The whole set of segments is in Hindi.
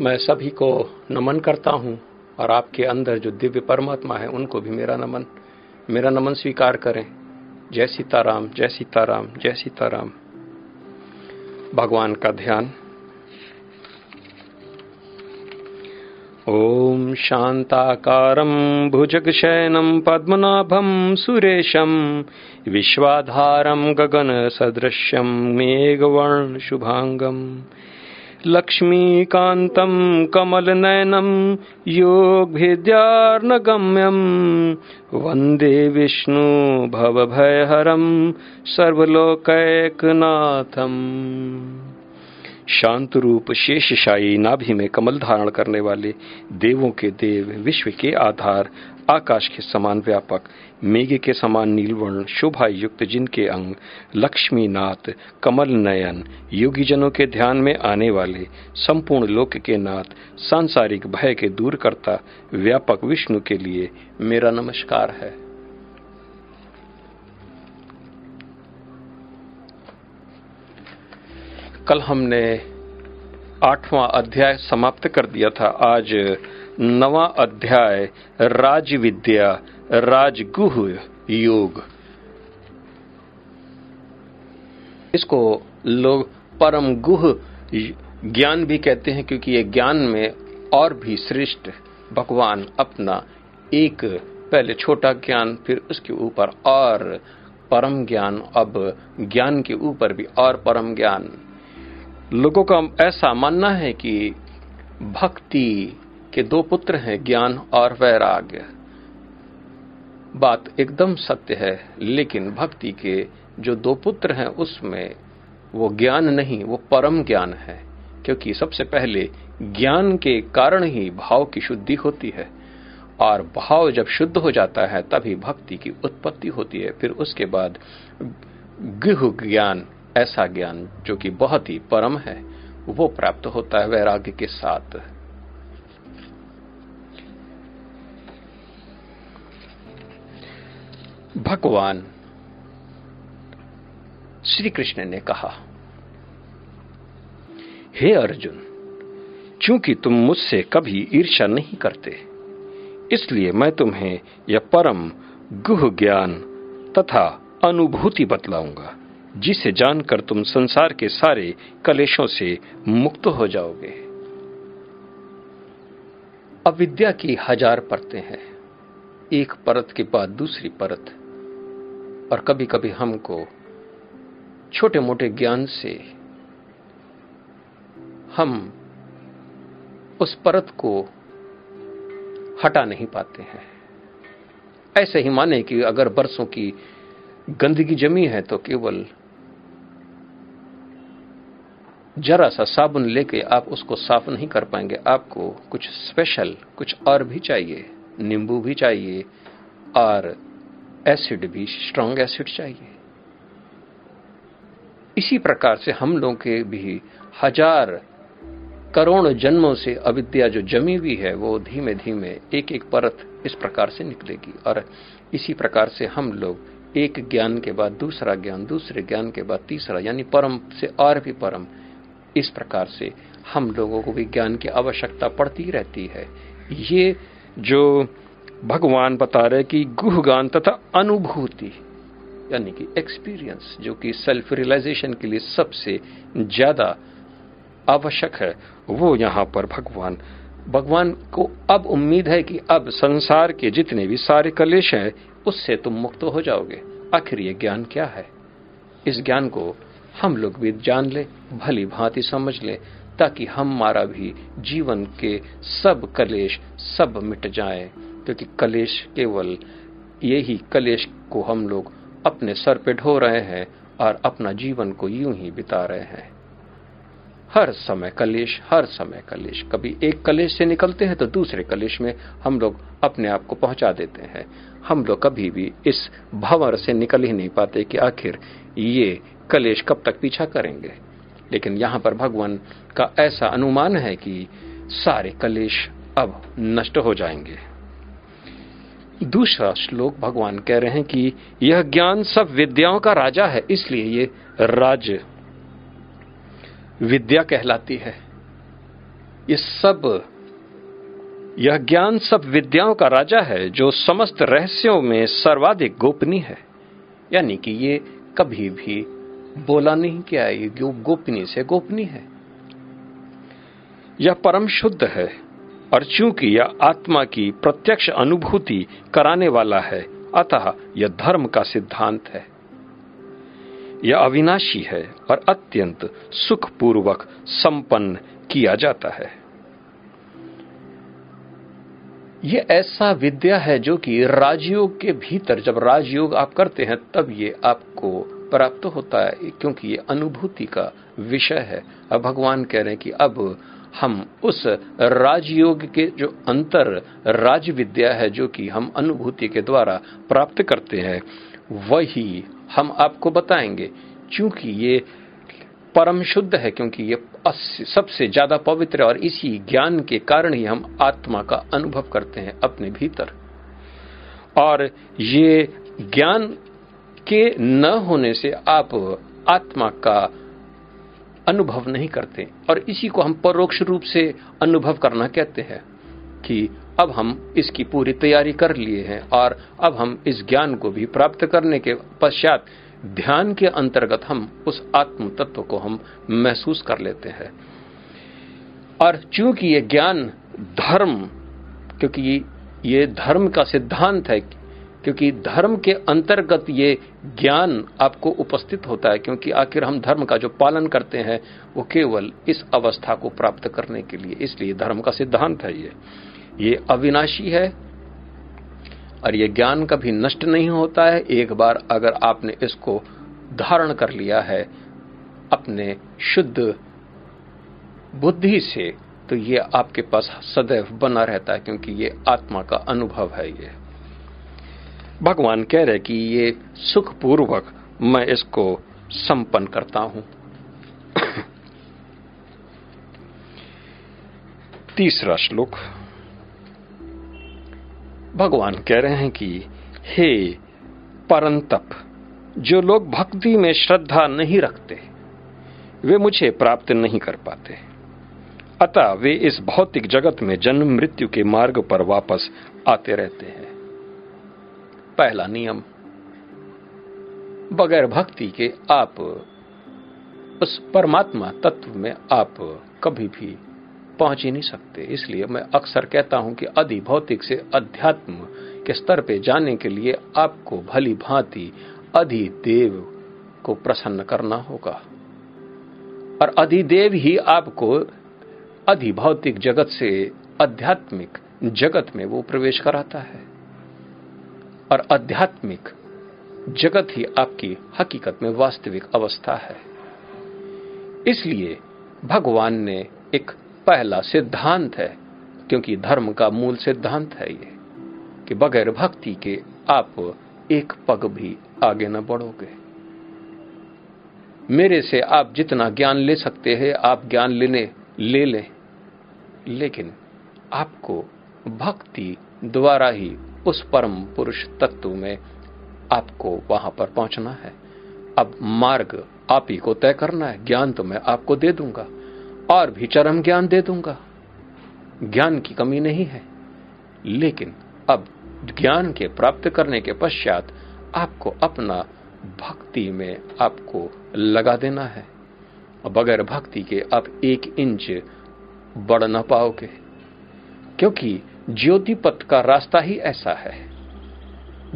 मैं सभी को नमन करता हूँ और आपके अंदर जो दिव्य परमात्मा है, उनको भी मेरा नमन मेरा नमन स्वीकार करें। जय सीताराम जय सीताराम जय सीताराम। भगवान का ध्यान। ओम शांताकारम भुजग ॐ शान्ताकारं भुजगशयनं पद्मनाभं सुरेशं विश्वाधारं गगनसदृश्यं मेघवर्णशुभाङ्गम्। लक्ष्मीकान्तं कमलनयनं योगभिद्यार्नगम्यं वंदे विष्णु भवभयहरं सर्वलोकैकनाथम्। शांत रूप शेषशाही नाभि में कमल धारण करने वाले देवों के देव विश्व के आधार, आकाश के समान व्यापक, मेघ के समान नीलवर्ण शोभा युक्त जिनके अंग लक्ष्मी नाथ कमल नयन योगी जनों के ध्यान में आने वाले, संपूर्ण लोक के नाथ, सांसारिक भय के दूर करता व्यापक विष्णु के लिए मेरा नमस्कार है। कल हमने आठवां अध्याय समाप्त कर दिया था। आज नवा अध्याय राज विद्या राजगुह योग। इसको लोग परम गुह ज्ञान भी कहते हैं, क्योंकि ये ज्ञान में और भी श्रेष्ठ भगवान अपना एक पहले छोटा ज्ञान, फिर उसके ऊपर और परम ज्ञान, अब ज्ञान के ऊपर भी और परम ज्ञान। लोगों का ऐसा मानना है कि भक्ति के दो पुत्र हैं, ज्ञान और वैराग्य। बात एकदम सत्य है, लेकिन भक्ति के जो दो पुत्र हैं, उसमें वो ज्ञान नहीं, वो परम ज्ञान है, क्योंकि सबसे पहले ज्ञान के कारण ही भाव की शुद्धि होती है, और भाव जब शुद्ध हो जाता है, तभी भक्ति की उत्पत्ति होती है। फिर उसके बाद गृह ज्ञान ऐसा ज्ञान जो कि बहुत ही परम है, वो प्राप्त होता है वैराग्य के साथ। भगवान श्री कृष्ण ने कहा, हे अर्जुन क्योंकि तुम मुझसे कभी ईर्ष्या नहीं करते, इसलिए मैं तुम्हें यह परम गुह ज्ञान तथा अनुभूति बतलाऊँगा। जिसे जानकर तुम संसार के सारे कलेशों से मुक्त हो जाओगे। अविद्या की हज़ार परतें हैं। एक परत के बाद दूसरी परत। और कभी कभी हमको छोटे मोटे ज्ञान से हम उस परत को हटा नहीं पाते हैं। ऐसे ही माने कि अगर बरसों की गंदगी जमी है तो केवल जरा सा साबुन लेके आप उसको साफ़ नहीं कर पाएँगे। आपको कुछ स्पेशल कुछ और भी चाहिए। नींबू भी चाहिए और एसिड भी स्ट्रांग एसिड चाहिए। इसी प्रकार से हम लोगों के भी हज़ार करोड़ जन्मों से अविद्या जो जमी हुई है, वो धीमे धीमे एक एक परत इस प्रकार से निकलेगी। और इसी प्रकार से हम लोग एक ज्ञान के बाद दूसरा ज्ञान, दूसरे ज्ञान के बाद तीसरा, यानी परम से और भी परम इस प्रकार से हम लोगों को विज्ञान की आवश्यकता पड़ती रहती है। ये जो भगवान बता रहे कि गुहगान तथा अनुभूति, यानी कि एक्सपीरियंस जो कि सेल्फ रियलाइजेशन के लिए सबसे ज़्यादा आवश्यक है, वो यहाँ पर भगवान भगवान को अब उम्मीद है कि अब संसार के जितने भी सारे कलेश हैं, उससे तुम मुक्त हो जाओगे। आखिर ये ज्ञान क्या है? इस ज्ञान को हम लोग भी जान ले, भली भांति समझ ले, ताकि हमारा भी जीवन के सब कलेश सब मिट जाए। क्योंकि कलेश केवल यही कलेश को हम लोग अपने सर पे ढो रहे हैं और अपना जीवन को यूँ ही बिता रहे हैं। हर समय कलेश, हर समय कलेश। कभी एक कलेश से निकलते हैं तो दूसरे कलेश में हम लोग अपने आप को पहुँचा देते हैं। हम लोग कभी भी इस भंवर से निकल ही नहीं पाते कि आखिर ये कलेश कब तक पीछा करेंगे? लेकिन यहाँ पर भगवान का ऐसा अनुमान है कि सारे कलेश अब नष्ट हो जाएँगे। दूसरा श्लोक भगवान कह रहे हैं कि यह ज्ञान सब विद्याओं का राजा है, इसलिए ये राज विद्या कहलाती है। ये सब, यह ज्ञान सब विद्याओं का राजा है, जो समस्त रहस्यों में सर्वाधिक गोपनीय है। यानी कि ये कभी भी बोला नहीं क्या ये गोपनीय से गोपनीय है। यह परम शुद्ध है और चूँकि यह आत्मा की प्रत्यक्ष अनुभूति कराने वाला है, अतः यह धर्म का सिद्धांत है। यह अविनाशी है और अत्यंत सुखपूर्वक संपन्न किया जाता है। ये ऐसा विद्या है जो कि राजयोग के भीतर, जब राजयोग आप करते हैं, तब ये आपको प्राप्त होता है, क्योंकि ये अनुभूति का विषय है। अब भगवान कह रहे हैं कि अब हम उस राजयोग के जो अंतर राज विद्या है, जो कि हम अनुभूति के द्वारा प्राप्त करते हैं, वही हम आपको बताएँगे। क्योंकि ये परम शुद्ध है, क्योंकि ये सबसे ज़्यादा पवित्र और इसी ज्ञान के कारण ही हम आत्मा का अनुभव करते हैं अपने भीतर। और ये ज्ञान के न होने से आप आत्मा का अनुभव नहीं करते। और इसी को हम परोक्ष रूप से अनुभव करना कहते हैं कि अब हम इसकी पूरी तैयारी कर लिए हैं और अब हम इस ज्ञान को भी प्राप्त करने के पश्चात ध्यान के अंतर्गत हम उस आत्म तत्व को हम महसूस कर लेते हैं। और चूँकि ये ज्ञान धर्म, क्योंकि ये धर्म का सिद्धांत है, क्योंकि धर्म के अंतर्गत ये ज्ञान आपको उपस्थित होता है, क्योंकि आखिर हम धर्म का जो पालन करते हैं, वो केवल इस अवस्था को प्राप्त करने के लिए, इसलिए धर्म का सिद्धांत है ये। ये अविनाशी है और ये ज्ञान कभी नष्ट नहीं होता है। एक बार अगर आपने इसको धारण कर लिया है, अपने शुद्ध बुद्धि से तो ये आपके पास सदैव बना रहता है, क्योंकि ये आत्मा का अनुभव है ये। भगवान कह रहे कि ये सुखपूर्वक मैं इसको संपन्न करता हूँ। तीसरा श्लोक। भगवान कह रहे हैं कि, हे परंतप, जो लोग भक्ति में श्रद्धा नहीं रखते, वे मुझे प्राप्त नहीं कर पाते। अतः वे इस भौतिक जगत में जन्म मृत्यु के मार्ग पर वापस आते रहते हैं। पहला नियम, बगैर भक्ति के आप, उस परमात्मा तत्व में आप कभी भी पहुँच ही नहीं सकते। इसलिए मैं अक्सर कहता हूँ कि अधि भौतिक से अध्यात्म के स्तर पे जाने के लिए आपको भली भांति अधिदेव को प्रसन्न करना होगा। और अधिदेव ही आपको अधिभौतिक जगत से आध्यात्मिक जगत में वो प्रवेश कराता है। और आध्यात्मिक जगत ही आपकी हकीकत में वास्तविक अवस्था है। इसलिए भगवान ने एक पहला सिद्धांत है, क्योंकि धर्म का मूल सिद्धांत है ये, कि बगैर भक्ति के आप एक पग भी आगे न बढ़ोगे। मेरे से आप जितना ज्ञान ले सकते हैं, आप ज्ञान लेने, ले लें। लेकिन आपको भक्ति द्वारा ही उस परम पुरुष तत्व में आपको वहाँ पर पहुँचना है। अब मार्ग आप ही को तय करना है, ज्ञान तो मैं आपको दे दूँगा। और भी चरम ज्ञान दे दूँगा। ज्ञान की कमी नहीं है, लेकिन अब ज्ञान के प्राप्त करने के पश्चात आपको अपना भक्ति में आपको लगा देना है। बगैर भक्ति के आप एक इंच बढ़ ना पाओगे, क्योंकि ज्योति पथ का रास्ता ही ऐसा है।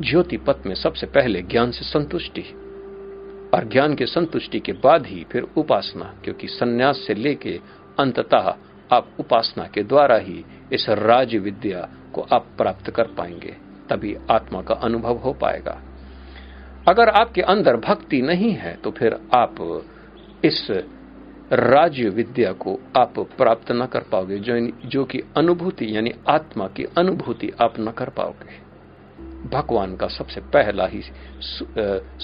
ज्योति पथ में सबसे पहले ज्ञान से संतुष्टि। और ज्ञान के संतुष्टि के बाद ही फिर उपासना, क्योंकि सन्यास से लेके अंततः आप उपासना के द्वारा ही इस राज विद्या को आप प्राप्त कर पाएँगे, तभी आत्मा का अनुभव हो पाएगा। अगर आपके अंदर भक्ति नहीं है तो फिर आप इस राज्य विद्या को आप प्राप्त न कर पाओगे, जो जो कि अनुभूति, यानी आत्मा की अनुभूति आप न कर पाओगे। भगवान का सबसे पहला ही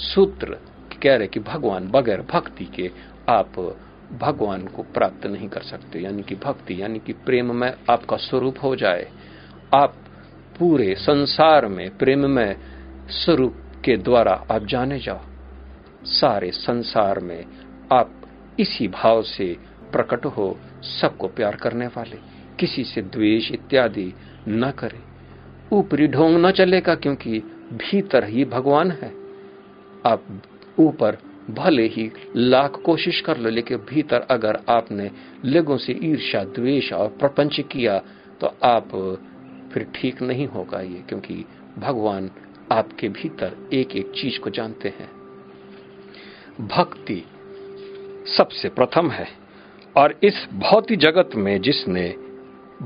सूत्र कह रहे कि भगवान बगैर भक्ति के आप भगवान को प्राप्त नहीं कर सकते। यानी कि भक्ति, यानी कि प्रेम में आपका स्वरूप हो जाए। आप पूरे संसार में प्रेम में स्वरूप के द्वारा आप जाने जाओ। सारे संसार में आप इसी भाव से प्रकट हो, सबको प्यार करने वाले। किसी से द्वेष इत्यादि न करे। ऊपरी ढोंग न चलेगा क्योंकि भीतर ही भगवान है। आप ऊपर भले ही लाख कोशिश कर लो, लेकिन भीतर अगर आपने लोगों से ईर्षा द्वेष और प्रपंच किया तो आप फिर ठीक नहीं होगा ये, क्योंकि भगवान आपके भीतर एक एक चीज़ को जानते हैं। भक्ति सबसे प्रथम है, और इस भौतिक जगत में जिसने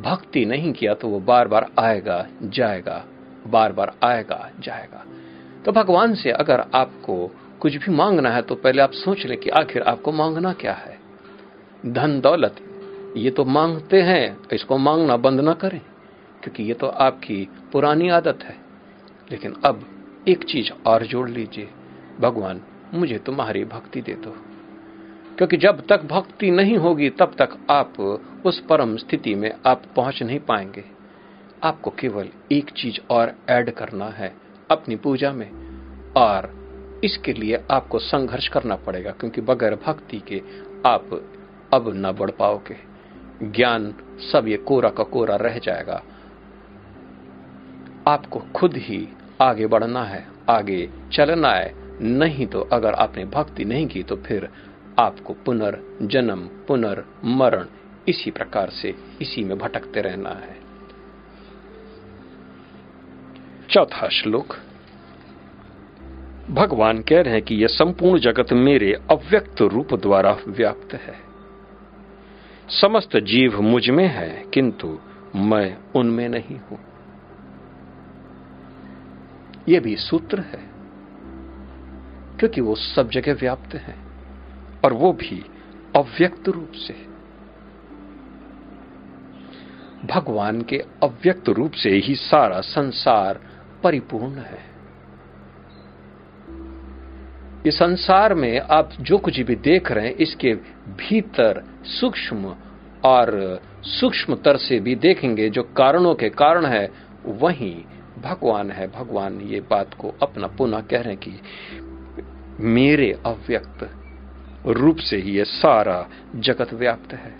भक्ति नहीं किया तो वो बार बार आएगा, जाएगा बार बार आएगा, जाएगा। तो भगवान से अगर आपको कुछ भी मांगना है तो पहले आप सोच लें कि आखिर आपको मांगना क्या है। धन दौलत, ये तो मांगते हैं, इसको मांगना बंद ना करें, क्योंकि ये तो आपकी पुरानी आदत है। लेकिन अब एक चीज़ और जोड़ लीजिए, भगवान, मुझे तुम्हारी भक्ति दे दो। क्योंकि जब तक भक्ति नहीं होगी, तब तक आप उस परम स्थिति में आप पहुँच नहीं पाएँगे। आपको केवल एक चीज़ और ऐड करना है, अपनी पूजा में। और इसके लिए आपको संघर्ष करना पड़ेगा, क्योंकि बगैर भक्ति के आप अब न बढ़ पाओगे। ज्ञान सब ये कोरा का कोरा रह जाएगा। आपको खुद ही आगे बढ़ना है, आगे चलना है। नहीं तो अगर आपने भक्ति नहीं की तो फिर आपको पुनर्जन्म, पुनर्मरण इसी प्रकार से इसी में भटकते रहना है। चौथा श्लोक। भगवान कह रहे हैं कि यह संपूर्ण जगत मेरे अव्यक्त रूप द्वारा व्याप्त है। समस्त जीव मुझमें है, किंतु मैं उनमें नहीं हूँ। यह भी सूत्र है, क्योंकि वो सब जगह व्याप्त है, और वो भी अव्यक्त रूप से। भगवान के अव्यक्त रूप से ही सारा संसार परिपूर्ण है। इस संसार में आप जो कुछ भी देख रहे हैं, इसके भीतर सूक्ष्म और सूक्ष्मतर से भी देखेंगे, जो कारणों के कारण है, वही भगवान है। भगवान ये बात को अपना पुनः कह रहे हैं कि मेरे अव्यक्त रूप से ही ये सारा जगत व्याप्त है।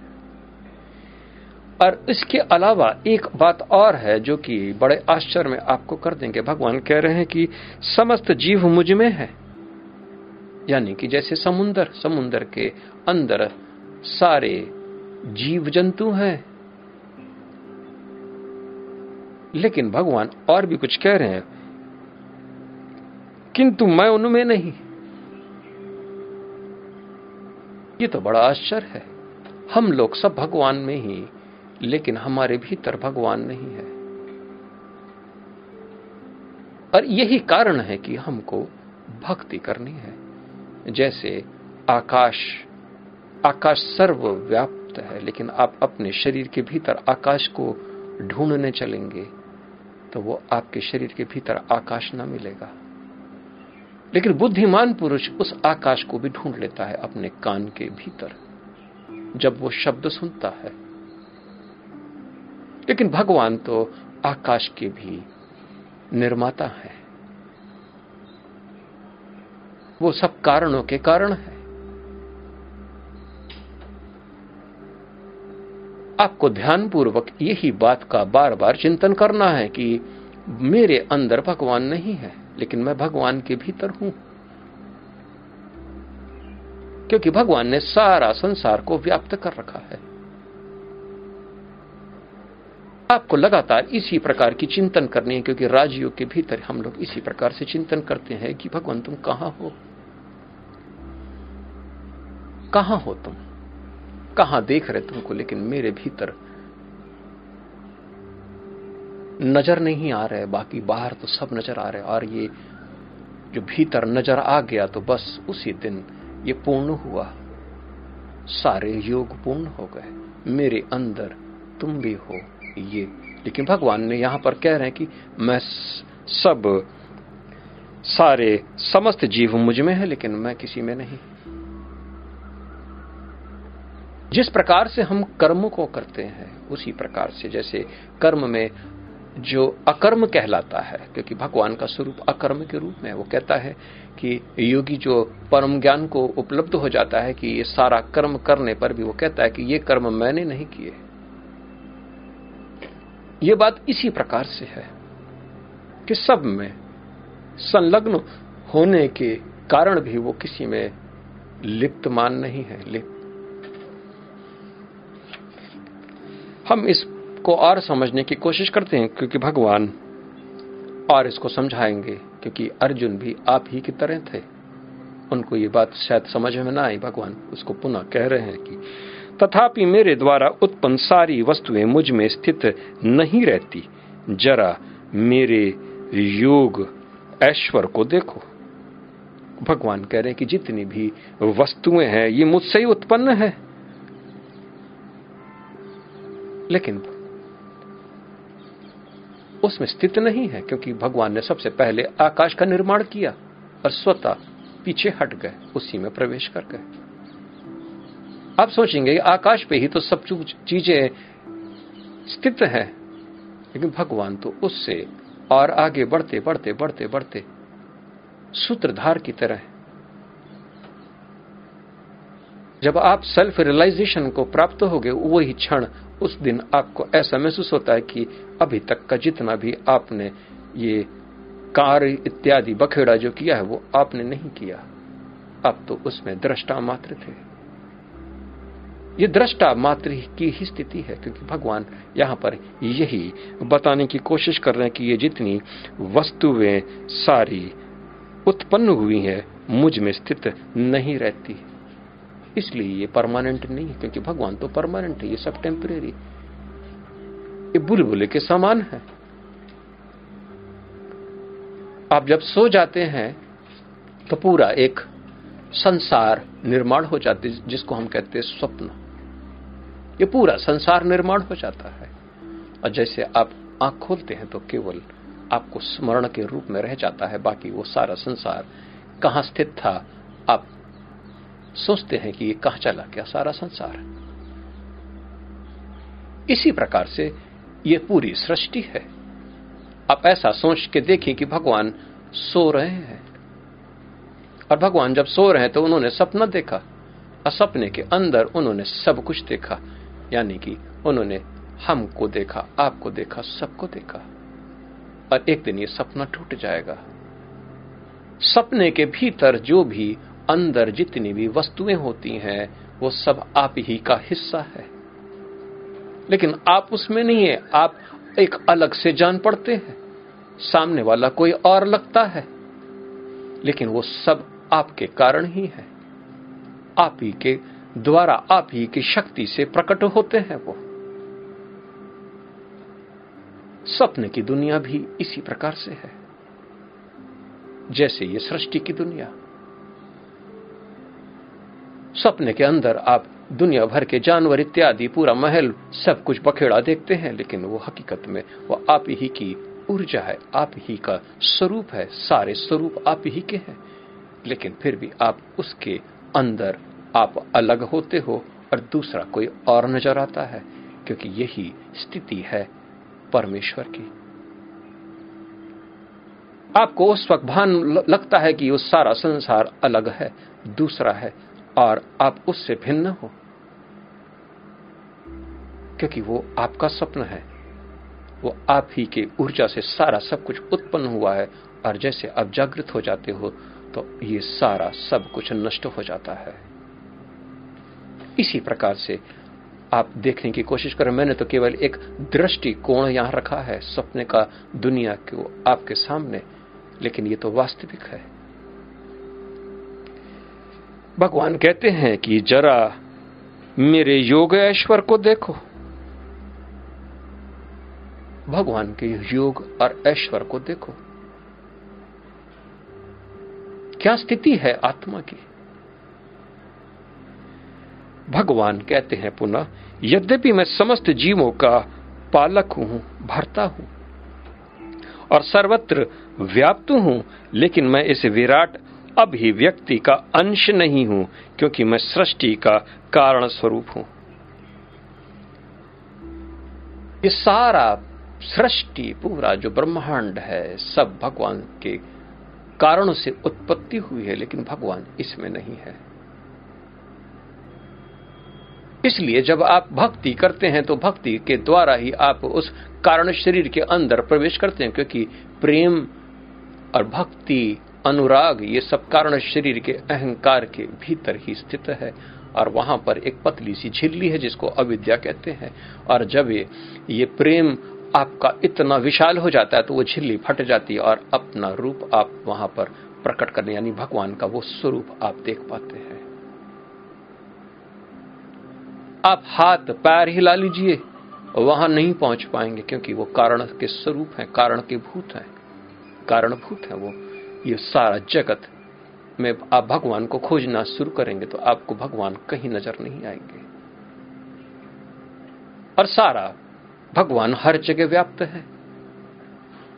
और इसके अलावा एक बात और है, जो कि बड़े आश्चर्य में आपको कर देंगे। भगवान कह रहे हैं कि समस्त जीव मुझमें है। यानी कि जैसे समुन्दर समुन्दर के अंदर सारे जीव जंतु हैं। लेकिन भगवान और भी कुछ कह रहे हैं, किंतु मैं उनमें नहीं। ये तो बड़ा आश्चर्य है। हम लोग सब भगवान में ही, लेकिन हमारे भीतर भगवान नहीं है। और यही कारण है कि हमको भक्ति करनी है। जैसे आकाश आकाश सर्वव्याप्त है, लेकिन आप अपने शरीर के भीतर आकाश को ढूँढने चलेंगे तो वो आपके शरीर के भीतर आकाश ना मिलेगा। लेकिन बुद्धिमान पुरुष उस आकाश को भी ढूंढ लेता है अपने कान के भीतर, जब वो शब्द सुनता है। लेकिन भगवान तो आकाश के भी निर्माता है। वो सब कारणों के कारण है। आपको ध्यानपूर्वक यही बात का बार बार चिंतन करना है कि मेरे अंदर भगवान नहीं है, लेकिन मैं भगवान के भीतर हूँ। क्योंकि भगवान ने सारा संसार को व्याप्त कर रखा है। आपको लगातार इसी प्रकार की चिंतन करनी है, क्योंकि राजयोग के भीतर हम लोग इसी प्रकार से चिंतन करते हैं कि भगवान तुम कहाँ हो? कहाँ हो तुम? कहाँ देख रहे तुमको, लेकिन मेरे भीतर नज़र नहीं आ रहे, बाकी बाहर तो सब नज़र आ रहे, और ये जो भीतर नज़र आ गया तो बस उसी दिन ये पूर्ण हुआ। सारे योग पूर्ण हो गए। मेरे अंदर तुम भी हो। ये। लेकिन भगवान ने यहाँ पर कह रहे हैं कि मैं सब, सारे समस्त जीव मुझमें है, लेकिन मैं किसी में नहीं। जिस प्रकार से हम कर्म को करते हैं, उसी प्रकार से जैसे कर्म में जो अकर्म कहलाता है, क्योंकि भगवान का स्वरूप अकर्म के रूप में है, वो कहता है कि योगी जो परम ज्ञान को उपलब्ध हो जाता है कि ये सारा कर्म करने पर भी, वो कहता है कि ये कर्म मैंने नहीं किए। ये बात इसी प्रकार से है कि सब में संलग्न होने के कारण भी वो किसी में लिप्त मान नहीं है, लिप्त। हम इसको और समझने की कोशिश करते हैं, क्योंकि भगवान और इसको समझाएँगे, क्योंकि अर्जुन भी आप ही की तरह थे। उनको ये बात शायद समझ में ना आई, भगवान उसको पुनः कह रहे हैं कि तथापि मेरे द्वारा उत्पन्न सारी वस्तुएँ मुझमें स्थित नहीं रहती। जरा मेरे योग ऐश्वर को देखो। भगवान कह रहे हैं कि जितनी भी वस्तुएँ हैं, ये मुझसे ही उत्पन्न है। लेकिन उसमें स्थित नहीं है, क्योंकि भगवान ने सबसे पहले आकाश का निर्माण किया और स्वतः पीछे हट गए, उसी में प्रवेश कर गए। आप सोचेंगे आकाश पे ही तो सब चीज़ें स्थित है। लेकिन भगवान तो उससे और आगे बढ़ते बढ़ते बढ़ते बढ़ते सूत्रधार की तरह जब आप सेल्फ रियलाइजेशन को प्राप्त हो गए वही क्षण उस दिन आपको ऐसा महसूस होता है कि अभी तक का जितना भी आपने ये कार्य इत्यादि बखेड़ा जो किया है, वो आपने नहीं किया। अब तो उसमें दृष्टा मात्र थे। ये दृष्टा मात्र की ही स्थिति है, क्योंकि भगवान यहाँ पर यही बताने की कोशिश कर रहे हैं कि ये जितनी वस्तुएँ सारी उत्पन्न हुई हैं, मुझमें स्थित नहीं रहती। इसलिए ये परमानेंट नहीं है, क्योंकि भगवान तो परमानेंट है, ये सब टेम्परेरी ये बुलबुले के समान है। आप जब सो जाते हैं तो पूरा एक संसार निर्माण हो जाते जिसको हम कहते हैं स्वप्न। ये पूरा संसार निर्माण हो जाता है। और जैसे आप आँख खोलते हैं तो केवल आपको स्मरण के रूप में रह जाता है, बाकी वो सारा संसार कहाँ स्थित था, आप सोचते हैं कि ये कहाँ चला गया, सारा संसार। इसी प्रकार से ये पूरी सृष्टि है। आप ऐसा सोच के देखें कि भगवान सो रहे हैं। और भगवान जब सो रहे हैं तो उन्होंने सपना देखा, और सपने के अंदर उन्होंने सब कुछ देखा। यानी कि उन्होंने हमको देखा, आपको देखा, सबको देखा। और एक दिन ये सपना टूट जाएगा। सपने के भीतर जो भी अंदर जितनी भी वस्तुएँ होती हैं, वो सब आप ही का हिस्सा है। लेकिन आप उसमें नहीं है, आप एक अलग से जान पड़ते हैं। सामने वाला कोई और लगता है। लेकिन वो सब आपके कारण ही है। आप ही के द्वारा आप ही की शक्ति से प्रकट होते हैं वो। सपने की दुनिया भी इसी प्रकार से है। जैसे ये सृष्टि की दुनिया। सपने के अंदर आप दुनिया भर के जानवर, इत्यादि, पूरा महल, सब कुछ बखेड़ा देखते हैं, लेकिन वो हकीकत में वो आप ही की ऊर्जा है, आप ही का स्वरूप है, सारे स्वरूप आप ही के हैं। लेकिन फिर भी आप उसके अंदर आप अलग होते हो और दूसरा कोई और नज़र आता है, क्योंकि यही स्थिति है परमेश्वर की। आपको उस वक्त भान लगता है कि वो सारा संसार अलग है, दूसरा है, और आप उससे भिन्न हो, क्योंकि वो आपका स्वप्न है। वो आप ही के ऊर्जा से सारा सब कुछ उत्पन्न हुआ है, और जैसे आप जागृत हो जाते हो तो ये सारा सब कुछ नष्ट हो जाता है। इसी प्रकार से आप देखने की कोशिश करें। मैंने तो केवल एक दृष्टिकोण यहाँ रखा है, सपने का दुनिया को आपके सामने, लेकिन ये तो वास्तविक है। भगवान कहते हैं कि जरा मेरे योग ऐश्वर को देखो। भगवान के योग और ऐश्वर को देखो। क्या स्थिति है आत्मा की? भगवान कहते हैं पुनः, यद्यपि मैं समस्त जीवों का पालक हूँ, भरता हूँ और सर्वत्र व्याप्त हूँ, लेकिन मैं इस विराट अभिव्यक्ति का अंश नहीं हूँ, क्योंकि मैं सृष्टि का कारण स्वरूप हूँ। ये सारा सृष्टि पूरा जो ब्रह्मांड है, सब भगवान के कारणों से उत्पत्ति हुई है, लेकिन भगवान इसमें नहीं है। इसलिए जब आप भक्ति करते हैं तो भक्ति के द्वारा ही आप उस कारण शरीर के अंदर प्रवेश करते हैं, क्योंकि प्रेम और भक्ति, अनुराग, ये सब कारण शरीर के अहंकार के भीतर ही स्थित है। और वहाँ पर एक पतली सी झिल्ली है, जिसको अविद्या कहते हैं। और जब ये ये प्रेम आपका इतना विशाल हो जाता है तो वो झिल्ली फट जाती है, और अपना रूप आप वहाँ पर प्रकट करने, यानी भगवान का वो स्वरूप आप देख पाते हैं। आप हाथ पैर हिला लीजिए, वहाँ नहीं पहुँच पाएँगे, क्योंकि वो कारण के स्वरूप है, कारण के भूत है। कारणभूत है वो। ये सारा जगत में आप भगवान को खोजना शुरू करेंगे तो आपको भगवान कहीं नज़र नहीं आएँगे। और सारा भगवान हर जगह व्याप्त है,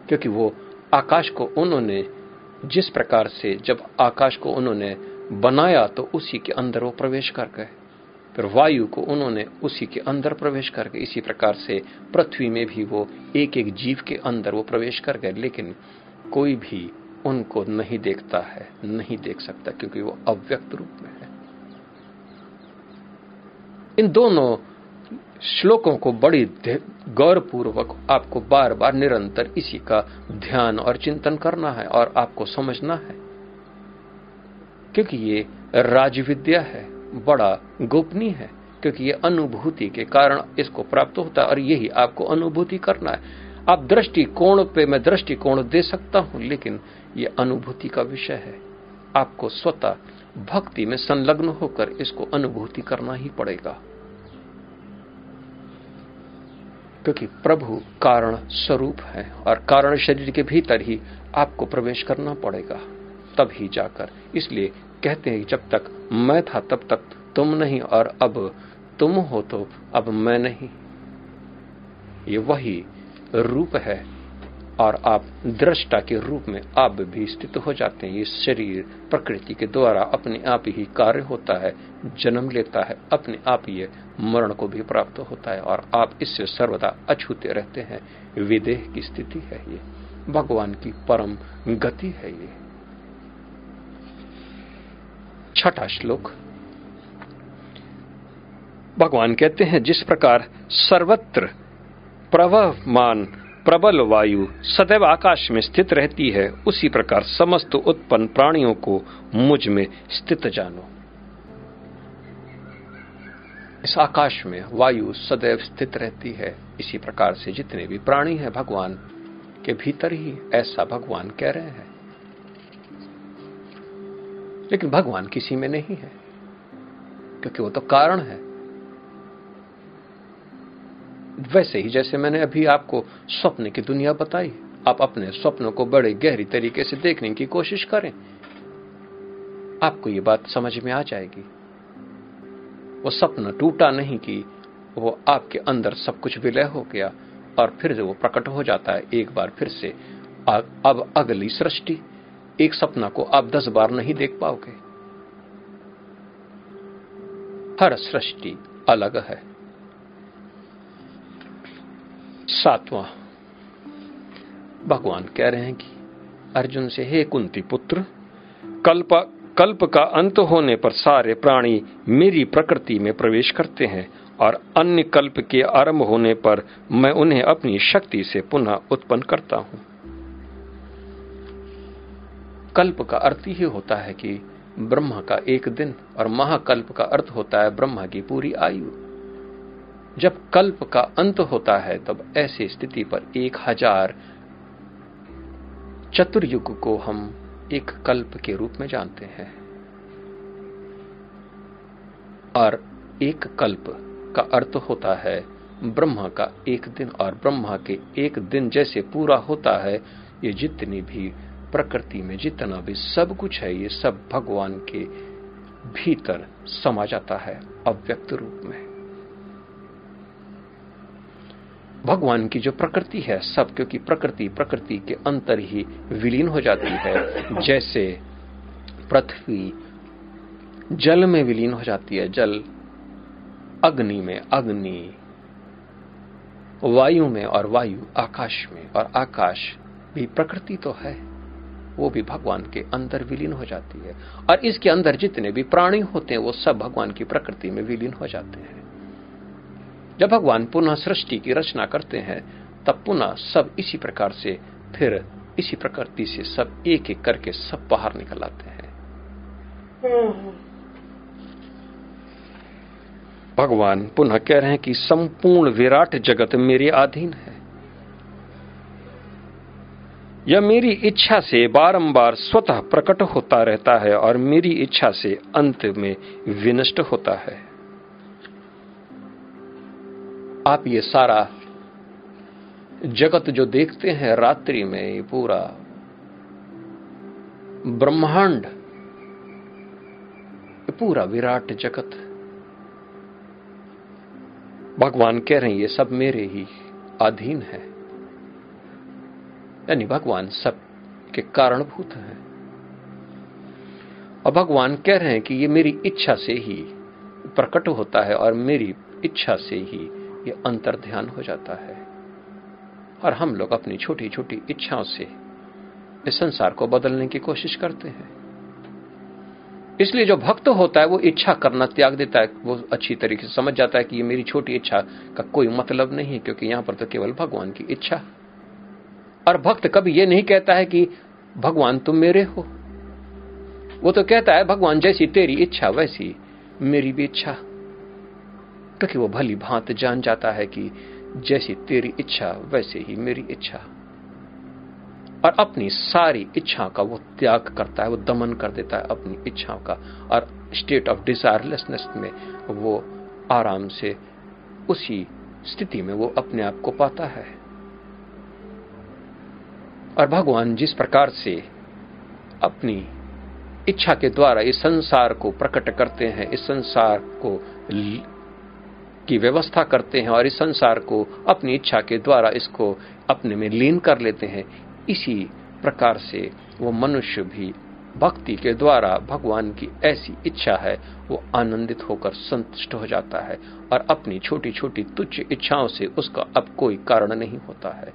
क्योंकि वो आकाश को उन्होंने, जिस प्रकार से जब आकाश को उन्होंने बनाया तो उसी के अंदर वो प्रवेश कर गए। फिर वायु को उन्होंने उसी के अंदर प्रवेश कर गए इसी प्रकार से पृथ्वी में भी वो एक एक जीव के अंदर वो प्रवेश कर गए, लेकिन कोई भी उनको नहीं देखता है, नहीं देख सकता, क्योंकि वो अव्यक्त रूप में है। इन दोनों श्लोकों को बड़ी गौरपूर्वक आपको बार बार निरंतर इसी का ध्यान और चिंतन करना है और आपको समझना है, क्योंकि ये राजविद्या है। बड़ा गोपनीय है, क्योंकि ये अनुभूति के कारण इसको प्राप्त होता है और यही आपको अनुभूति करना है। आप दृष्टिकोण पे, मैं दृष्टिकोण दे सकता हूँ, लेकिन ये अनुभूति का विषय है। आपको स्वतः भक्ति में संलग्न होकर इसको अनुभूति करना ही पड़ेगा। क्योंकि प्रभु कारण स्वरूप है और कारण शरीर के भीतर ही आपको प्रवेश करना पड़ेगा ही जाकर। इसलिए कहते हैं जब तक मैं था तब तक तुम नहीं और अब तुम हो तो अब मैं नहीं। ये वही रूप है और आप दृष्टा के रूप में आप भी स्थित हो जाते हैं। ये शरीर प्रकृति के द्वारा अपने आप ही कार्य होता है, जन्म लेता है, अपने आप ये मरण को भी प्राप्त होता है और आप इससे सर्वदा अछूते रहते हैं। विदेह की स्थिति है ये, भगवान की परम गति है ये। छठा श्लोक। भगवान कहते हैं, जिस प्रकार सर्वत्र प्रवहमान, प्रबल वायु सदैव आकाश में स्थित रहती है, उसी प्रकार समस्त उत्पन्न प्राणियों को मुझमें स्थित जानो। इस आकाश में वायु सदैव स्थित रहती है, इसी प्रकार से जितने भी प्राणी हैं भगवान के भीतर ही ऐसा भगवान कह रहे हैं। लेकिन भगवान किसी में नहीं है, क्योंकि वो तो कारण है। वैसे ही जैसे मैंने अभी आपको स्वप्न की दुनिया बताई, आप अपने स्वप्नों को बड़े गहरी तरीके से देखने की कोशिश करें। आपको ये बात समझ में आ जाएगी। वो सपना टूटा नहीं कि वो आपके अंदर सब कुछ विलय हो गया और फिर वो प्रकट हो जाता है एक बार फिर से। अब अगली सृष्टि। एक सपना को आप दस बार नहीं देख पाओगे। हर सृष्टि अलग है। सातवां। भगवान कह रहे हैं कि अर्जुन से, हे कुंती पुत्र, कल्प कल्प का अंत होने पर सारे प्राणी मेरी प्रकृति में प्रवेश करते हैं और अन्य कल्प के आरंभ होने पर मैं उन्हें अपनी शक्ति से पुनः उत्पन्न करता हूँ। कल्प का अर्थ ही होता है कि ब्रह्म का एक दिन और महाकल्प का अर्थ होता है ब्रह्म की पूरी आयु। जब कल्प का अंत होता है, तब ऐसी स्थिति पर एक हज़ार चतुर्युग को हम एक कल्प के रूप में जानते हैं। और एक कल्प का अर्थ होता है ब्रह्मा का एक दिन, और ब्रह्मा के एक दिन जैसे पूरा होता है, ये जितनी भी प्रकृति में जितना भी सब कुछ है, ये सब भगवान के भीतर समा जाता है अव्यक्त रूप में। भगवान की जो प्रकृति है, सब, क्योंकि प्रकृति प्रकृति के अंतर ही विलीन हो जाती है। जैसे पृथ्वी जल में विलीन हो जाती है, जल अग्नि में, अग्नि वायु में और वायु आकाश में, और आकाश भी प्रकृति तो है। वो भी भगवान के अंदर विलीन हो जाती है। और इसके अंदर जितने भी प्राणी होते हैं, वो सब भगवान की प्रकृति में विलीन हो जाते हैं। जब भगवान पुनः सृष्टि की रचना करते हैं, तब पुनः सब इसी प्रकार से, फिर इसी प्रकृति से सब एक एक करके सब बाहर निकल आते हैं। भगवान पुनः कह रहे हैं कि संपूर्ण विराट जगत मेरे अधीन है। यह मेरी इच्छा से बारंबार स्वतः प्रकट होता रहता है और मेरी इच्छा से अंत में विनष्ट होता है। आप ये सारा जगत जो देखते हैं रात्रि में, ये पूरा ब्रह्मांड, ये पूरा विराट जगत भगवान कह रहे हैं, ये सब मेरे ही अधीन है। यानी भगवान सब के कारणभूत हैं। और भगवान कह रहे हैं कि ये मेरी इच्छा से ही प्रकट होता है और मेरी इच्छा से ही ये अंतर ध्यान हो जाता है। और हम लोग अपनी छोटी छोटी इच्छाओं से इस संसार को बदलने की कोशिश करते हैं। इसलिए जो भक्त होता है, वो इच्छा करना त्याग देता है। वो अच्छी तरीके से समझ जाता है कि ये मेरी छोटी इच्छा का कोई मतलब नहीं है, क्योंकि यहाँ पर तो केवल भगवान की इच्छा और भक्त कभी यह नहीं कहता है कि, भगवान, तुम मेरे हो। वो तो कहता है, भगवान, जैसी तेरी इच्छा, वैसी मेरी भी इच्छा। क्योंकि वो भली भांत जान जाता है कि, जैसी तेरी इच्छा, वैसे ही मेरी इच्छा। और अपनी सारी इच्छाओं का वो त्याग करता है, वो दमन कर देता है अपनी इच्छाओं का। और स्टेट ऑफ़ डिजायरलेसनेस में वो आराम से उसी स्थिति में वो अपने आप को पाता है। और भगवान जिस प्रकार से अपनी इच्छा के द्वारा इस संसार को प्रकट करते हैं, इस संसार को की व्यवस्था करते हैं और इस संसार को अपनी इच्छा के द्वारा इसको अपने में लीन कर लेते हैं, इसी प्रकार से वो मनुष्य भी भक्ति के द्वारा भगवान की ऐसी इच्छा है, वो आनंदित होकर संतुष्ट हो जाता है और अपनी छोटी छोटी तुच्छ इच्छाओं से उसका अब कोई कारण नहीं होता है।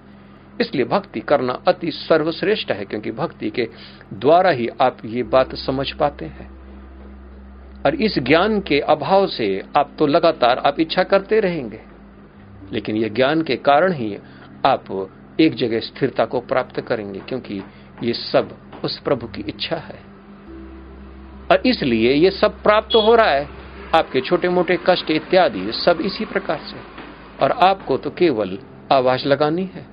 इसलिए भक्ति करना अति सर्वश्रेष्ठ है, क्योंकि भक्ति के द्वारा ही आप ये बात समझ पाते हैं। और इस ज्ञान के अभाव से आप तो लगातार आप इच्छा करते रहेंगे, लेकिन यह ज्ञान के कारण ही आप एक जगह स्थिरता को प्राप्त करेंगे, क्योंकि ये सब उस प्रभु की इच्छा है। और इसलिए ये सब प्राप्त हो रहा है, आपके छोटे मोटे कष्ट इत्यादि सब इसी प्रकार से। और आपको तो केवल आवाज़ लगानी है।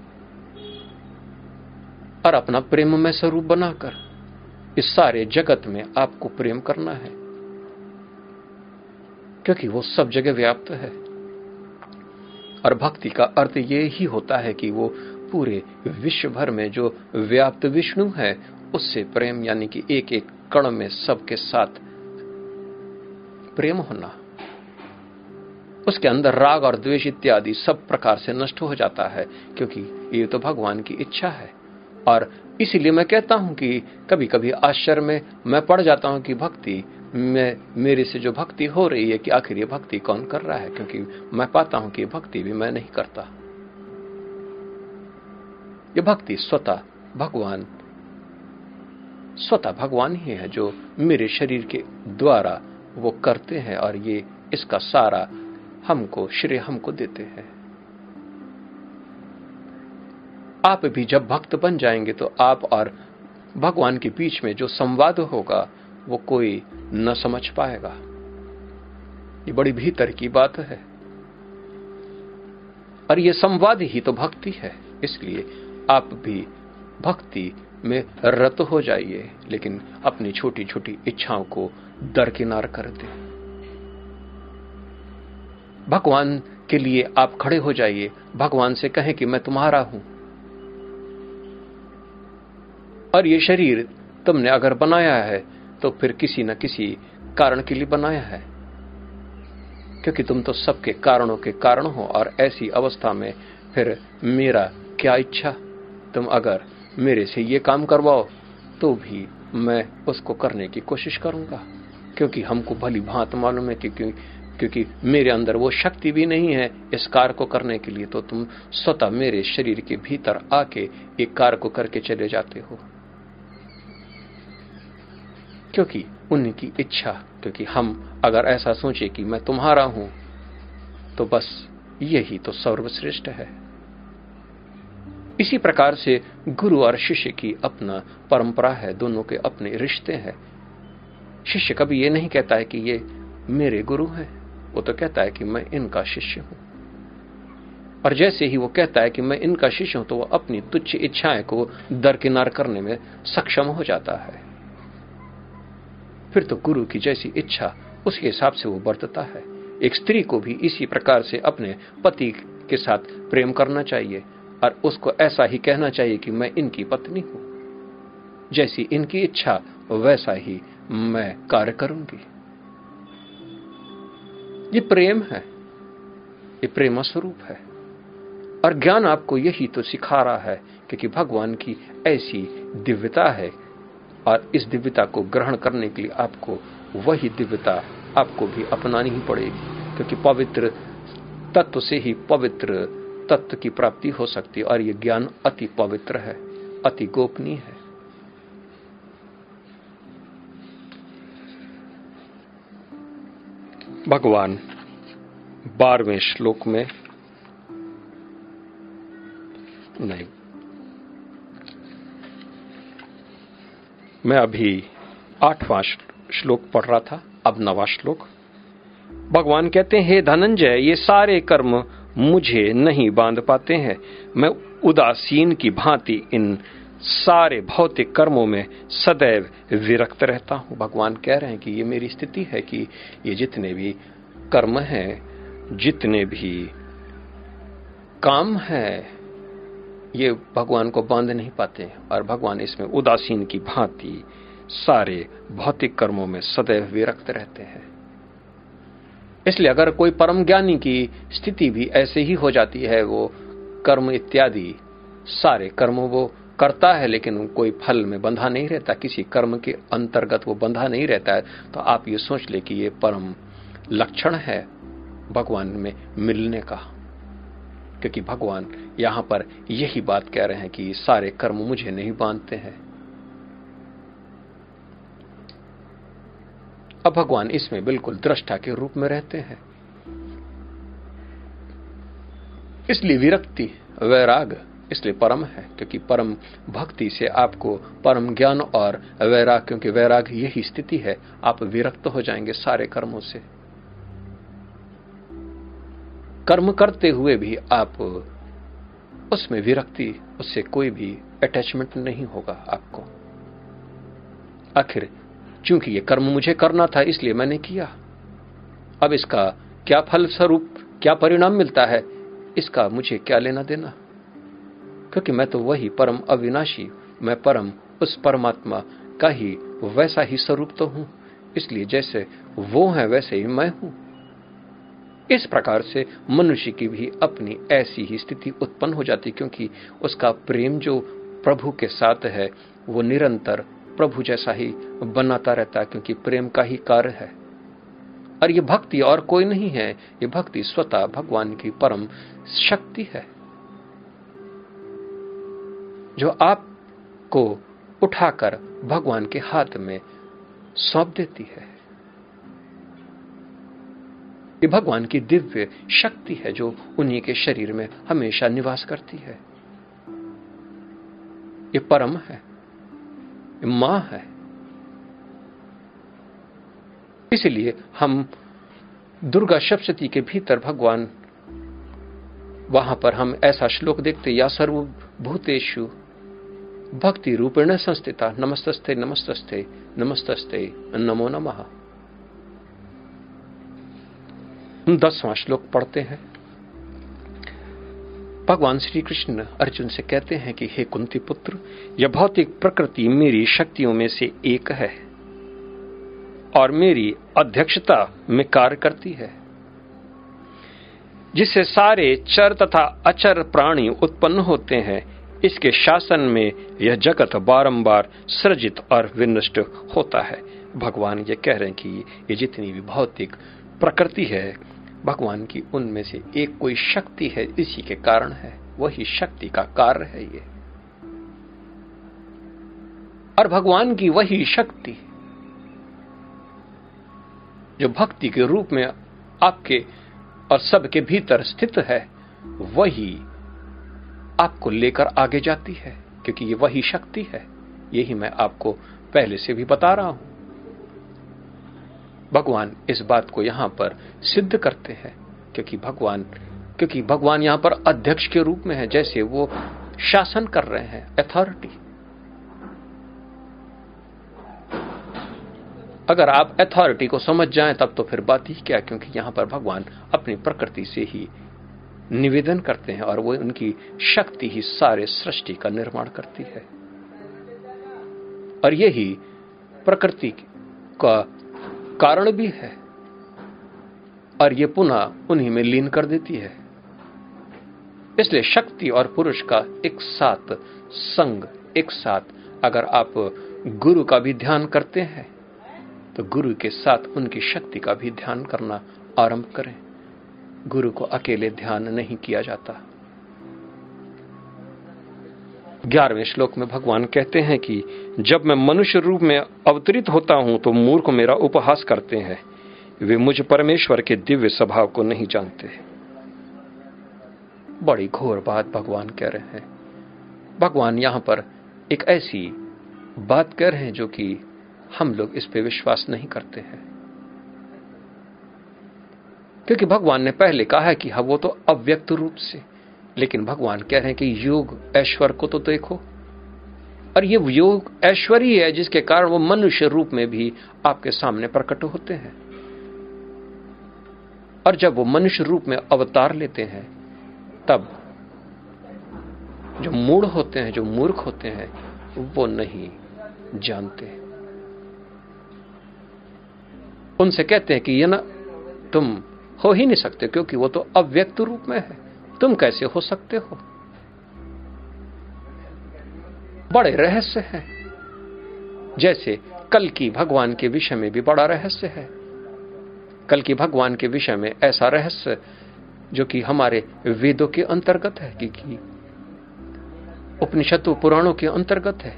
और अपना प्रेम में स्वरूप बनाकर इस सारे जगत में आपको प्रेम करना है। क्योंकि वो सब जगह व्याप्त है। और भक्ति का अर्थ ये ही होता है कि वो पूरे विश्व भर में जो व्याप्त विष्णु है, उससे प्रेम यानी कि एक एक कण में सबके साथ प्रेम होना, उसके अंदर राग और द्वेष इत्यादि सब प्रकार से नष्ट हो जाता है, क्योंकि ये तो भगवान की इच्छा है। और इसीलिए मैं कहता हूँ कि कभी कभी आश्चर्य में मैं पढ़ जाता हूँ कि भक्ति में, मेरे से जो भक्ति हो रही है कि आखिर ये भक्ति कौन कर रहा है? क्योंकि मैं पाता हूँ कि भक्ति भी मैं नहीं करता। ये भक्ति स्वतः भगवान स्वतः भगवान ही है जो मेरे शरीर के द्वारा वो करते हैं और ये इसका सारा हमको, श्रेय हमको देते हैं। आप भी जब भक्त बन जाएँगे तो आप और भगवान के बीच में जो संवाद होगा, वो कोई न समझ पाएगा। ये बड़ी भीतर की बात है। और ये संवाद ही तो भक्ति है, इसलिए आप भी भक्ति में रत हो जाइए, लेकिन अपनी छोटी छोटी इच्छाओं को दरकिनार कर दें। भगवान के लिए आप खड़े हो जाइए। भगवान से कहें कि मैं तुम्हारा हूँ। और ये शरीर तुमने अगर बनाया है तो फिर किसी न किसी कारण के लिए बनाया है। क्योंकि तुम तो सबके कारणों के कारण हो, और ऐसी अवस्था में फिर मेरा क्या इच्छा? तुम अगर मेरे से ये काम करवाओ तो भी मैं उसको करने की कोशिश करूँगा। क्योंकि हमको भली भांत मालूम है कि क्योंकि मेरे अंदर वो शक्ति भी नहीं है इस कार्य को करने के लिए तो तुम स्वतः मेरे शरीर के भीतर आके एक कार्य को करके चले जाते हो। क्योंकि उनकी इच्छा, क्योंकि हम अगर ऐसा सोचे कि मैं तुम्हारा हूँ तो बस यही तो सर्वश्रेष्ठ है। इसी प्रकार से गुरु और शिष्य की अपना परंपरा है, दोनों के अपने रिश्ते हैं। शिष्य कभी ये नहीं कहता है कि ये मेरे गुरु हैं, वो तो कहता है कि मैं इनका शिष्य हूँ। और जैसे ही वो कहता है कि मैं इनका शिष्य हूँ तो वो अपनी तुच्छ इच्छाएँ को दरकिनार करने में सक्षम हो जाता है। फिर तो गुरु की जैसी इच्छा उसके हिसाब से वो बरतता है। एक स्त्री को भी इसी प्रकार से अपने पति के साथ प्रेम करना चाहिए और उसको ऐसा ही कहना चाहिए कि मैं इनकी पत्नी हूँ। जैसी इनकी इच्छा, वैसा ही मैं कार्य करूँगी। ये प्रेम है, ये प्रेम स्वरूप है। और ज्ञान आपको यही तो सिखा रहा है, क्योंकि भगवान की ऐसी दिव्यता है और इस दिव्यता को ग्रहण करने के लिए आपको वही दिव्यता आपको भी अपनानी ही पड़ेगी, क्योंकि पवित्र तत्व से ही पवित्र तत्व की प्राप्ति हो सकती है और ये ज्ञान अति पवित्र है, अति गोपनीय है। भगवान, बारहवें श्लोक में, नहीं मैं अभी आठवां श्लोक पढ़ रहा था, अब नवा श्लोक। भगवान कहते हैं, हे धनंजय, ये सारे कर्म मुझे नहीं बाँध पाते हैं। मैं उदासीन की भांति इन सारे भौतिक कर्मों में सदैव विरक्त रहता हूँ। भगवान कह रहे हैं कि ये मेरी स्थिति है कि ये जितने भी कर्म हैं, जितने भी काम है ये भगवान को बाँध नहीं पाते और भगवान इसमें उदासीन की भांति सारे भौतिक कर्मों में सदैव विरक्त रहते हैं। इसलिए अगर कोई परम ज्ञानी की स्थिति भी ऐसे ही हो जाती है, वो कर्म इत्यादि सारे कर्मों वो करता है, लेकिन कोई फल में बंधा नहीं रहता, किसी कर्म के अंतर्गत वो बंधा नहीं रहता है तो आप ये सोच ले कि ये परम लक्षण है भगवान में मिलने का। क्योंकि भगवान यहाँ पर यही बात कह रहे हैं कि सारे कर्म मुझे नहीं बांधते हैं। अब भगवान इसमें बिल्कुल दृष्टा के रूप में रहते हैं। इसलिए विरक्ति, वैराग इसलिए परम है, क्योंकि परम भक्ति से आपको परम ज्ञान और वैराग, क्योंकि वैराग यही स्थिति है, आप विरक्त हो जाएँगे सारे कर्मों से। कर्म करते हुए भी आप उसमें विरक्ति, उससे कोई भी अटैचमेंट नहीं होगा आपको। आखिर, चूँकि ये कर्म मुझे करना था, इसलिए मैंने किया। अब इसका क्या फल स्वरूप क्या परिणाम मिलता है, इसका मुझे क्या लेना देना? क्योंकि मैं तो वही परम अविनाशी, मैं परम उस परमात्मा का ही वैसा ही स्वरूप तो हूँ। इसलिए जैसे वो है, वैसे ही मैं हूँ। इस प्रकार से मनुष्य की भी अपनी ऐसी ही स्थिति उत्पन्न हो जाती क्योंकि उसका प्रेम जो प्रभु के साथ है, वो निरंतर प्रभु जैसा ही बनाता रहता है, क्योंकि प्रेम का ही कार्य है। और ये भक्ति और कोई नहीं है, ये भक्ति स्वतः भगवान की परम शक्ति है। जो आपको उठाकर भगवान के हाथ में सौंप देती है। ये भगवान की दिव्य शक्ति है जो उन्हीं के शरीर में हमेशा निवास करती है। ये परम है, ये माँ है। इसलिए हम दुर्गा सप्तती के भीतर भगवान, वहाँ पर हम ऐसा श्लोक देखते, या सर्वभूतेषु भक्ति रूपेण संस्थिता, नमस्तस्ते नमस्तस्ते नमस्तस्ते, नमो नमः। दसवां श्लोक पढ़ते हैं। भगवान श्री कृष्ण अर्जुन से कहते हैं कि, हे कुंती पुत्र, यह भौतिक प्रकृति मेरी शक्तियों में से एक है और मेरी अध्यक्षता में कार्य करती है, जिससे सारे चर तथा अचर प्राणी उत्पन्न होते हैं। इसके शासन में यह जगत बारंबार सृजित और विनष्ट होता है। भगवान ये कह रहे हैं कि ये जितनी भी भौतिक प्रकृति है भगवान की उनमें से एक कोई शक्ति है, इसी के कारण है। वही शक्ति का कार्य है ये। और भगवान की वही शक्ति जो भक्ति के रूप में आपके और सबके भीतर स्थित है, वही आपको लेकर आगे जाती है, क्योंकि ये वही शक्ति है। यही मैं आपको पहले से भी बता रहा हूँ। भगवान इस बात को यहाँ पर सिद्ध करते हैं, क्योंकि भगवान क्योंकि भगवान यहाँ पर अध्यक्ष के रूप में है, जैसे वो शासन कर रहे हैं अथॉरिटी अगर आप अथॉरिटी को समझ जाएँ, तब तो फिर बात ही क्या क्योंकि यहाँ पर भगवान अपनी प्रकृति से ही निवेदन करते हैं, और वो उनकी शक्ति ही सारे सृष्टि का निर्माण करती है। और यही प्रकृति का कारण भी है। और ये पुनः उन्हीं में लीन कर देती है। इसलिए शक्ति और पुरुष का एक साथ संग, एक साथ अगर आप गुरु का भी ध्यान करते हैं तो गुरु के साथ उनकी शक्ति का भी ध्यान करना आरंभ करें। गुरु को अकेले ध्यान नहीं किया जाता। ग्यारहवें श्लोक में भगवान कहते हैं कि, जब मैं मनुष्य रूप में अवतरित होता हूँ तो मूर्ख मेरा उपहास करते हैं। वे मुझ परमेश्वर के दिव्य स्वभाव को नहीं जानते। बड़ी घोर बात भगवान कह रहे हैं। भगवान यहाँ पर एक ऐसी बात कह रहे हैं जो कि हम लोग इस पे विश्वास नहीं करते हैं। क्योंकि भगवान ने पहले कहा है कि हाँ वो तो अव्यक्त रूप से लेकिन भगवान कह रहे हैं कि योग ऐश्वर्य को तो देखो। और ये योग ऐश्वर्य है जिसके कारण वो मनुष्य रूप में भी आपके सामने प्रकट होते हैं। और जब वो मनुष्य रूप में अवतार लेते हैं, तब जो मूड होते हैं, जो मूर्ख होते हैं, वो नहीं जानते। उनसे कहते हैं कि ये ना तुम हो ही नहीं सकते क्योंकि वो तो अव्यक्त रूप में है। तुम कैसे हो सकते हो? बड़े रहस्य हैं। जैसे कल की भगवान के विषय में भी बड़ा रहस्य है। कल की भगवान के विषय में ऐसा रहस्य जो कि हमारे वेदों के अंतर्गत है, कि उपनिषदों, पुराणों के अंतर्गत है।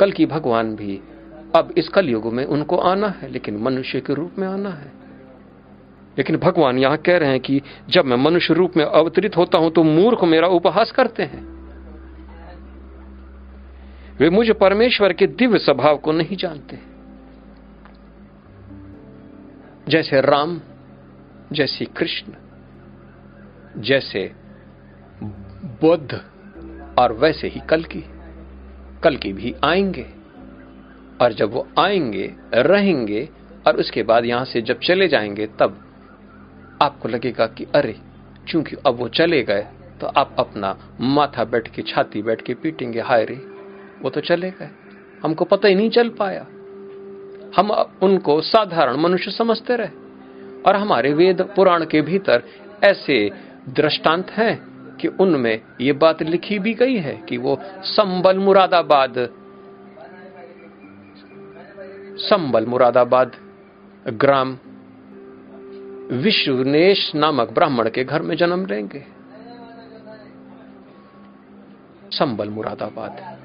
कल की भगवान भी अब इस कलयुग में उनको आना है, लेकिन मनुष्य के रूप में आना है। लेकिन भगवान यहाँ कह रहे हैं कि जब मैं मनुष्य रूप में अवतरित होता हूँ तो मूर्ख मेरा उपहास करते हैं। वे मुझे परमेश्वर के दिव्य स्वभाव को नहीं जानते। जैसे राम, जैसे कृष्ण, जैसे बुद्ध और वैसे ही कल की कल की भी आएँगे। और जब वो आएँगे, रहेंगे और उसके बाद यहाँ से जब चले जाएँगे, तब आपको लगेगा कि अरे, चूँकि अब वो चले गए तो आप अपना माथा बैठ के, छाती बैठ के पीटेंगे, हाय रे, वो तो चले गए। हमको पता ही नहीं चल पाया। हम उनको साधारण मनुष्य समझते रहे। और हमारे वेद पुराण के भीतर ऐसे दृष्टांत हैं कि उनमें ये बात लिखी भी गई है कि वो संबल मुरादाबाद संबल मुरादाबाद ग्राम विश्वनेश नामक ब्राह्मण के घर में जन्म लेंगे। संबल मुरादाबाद।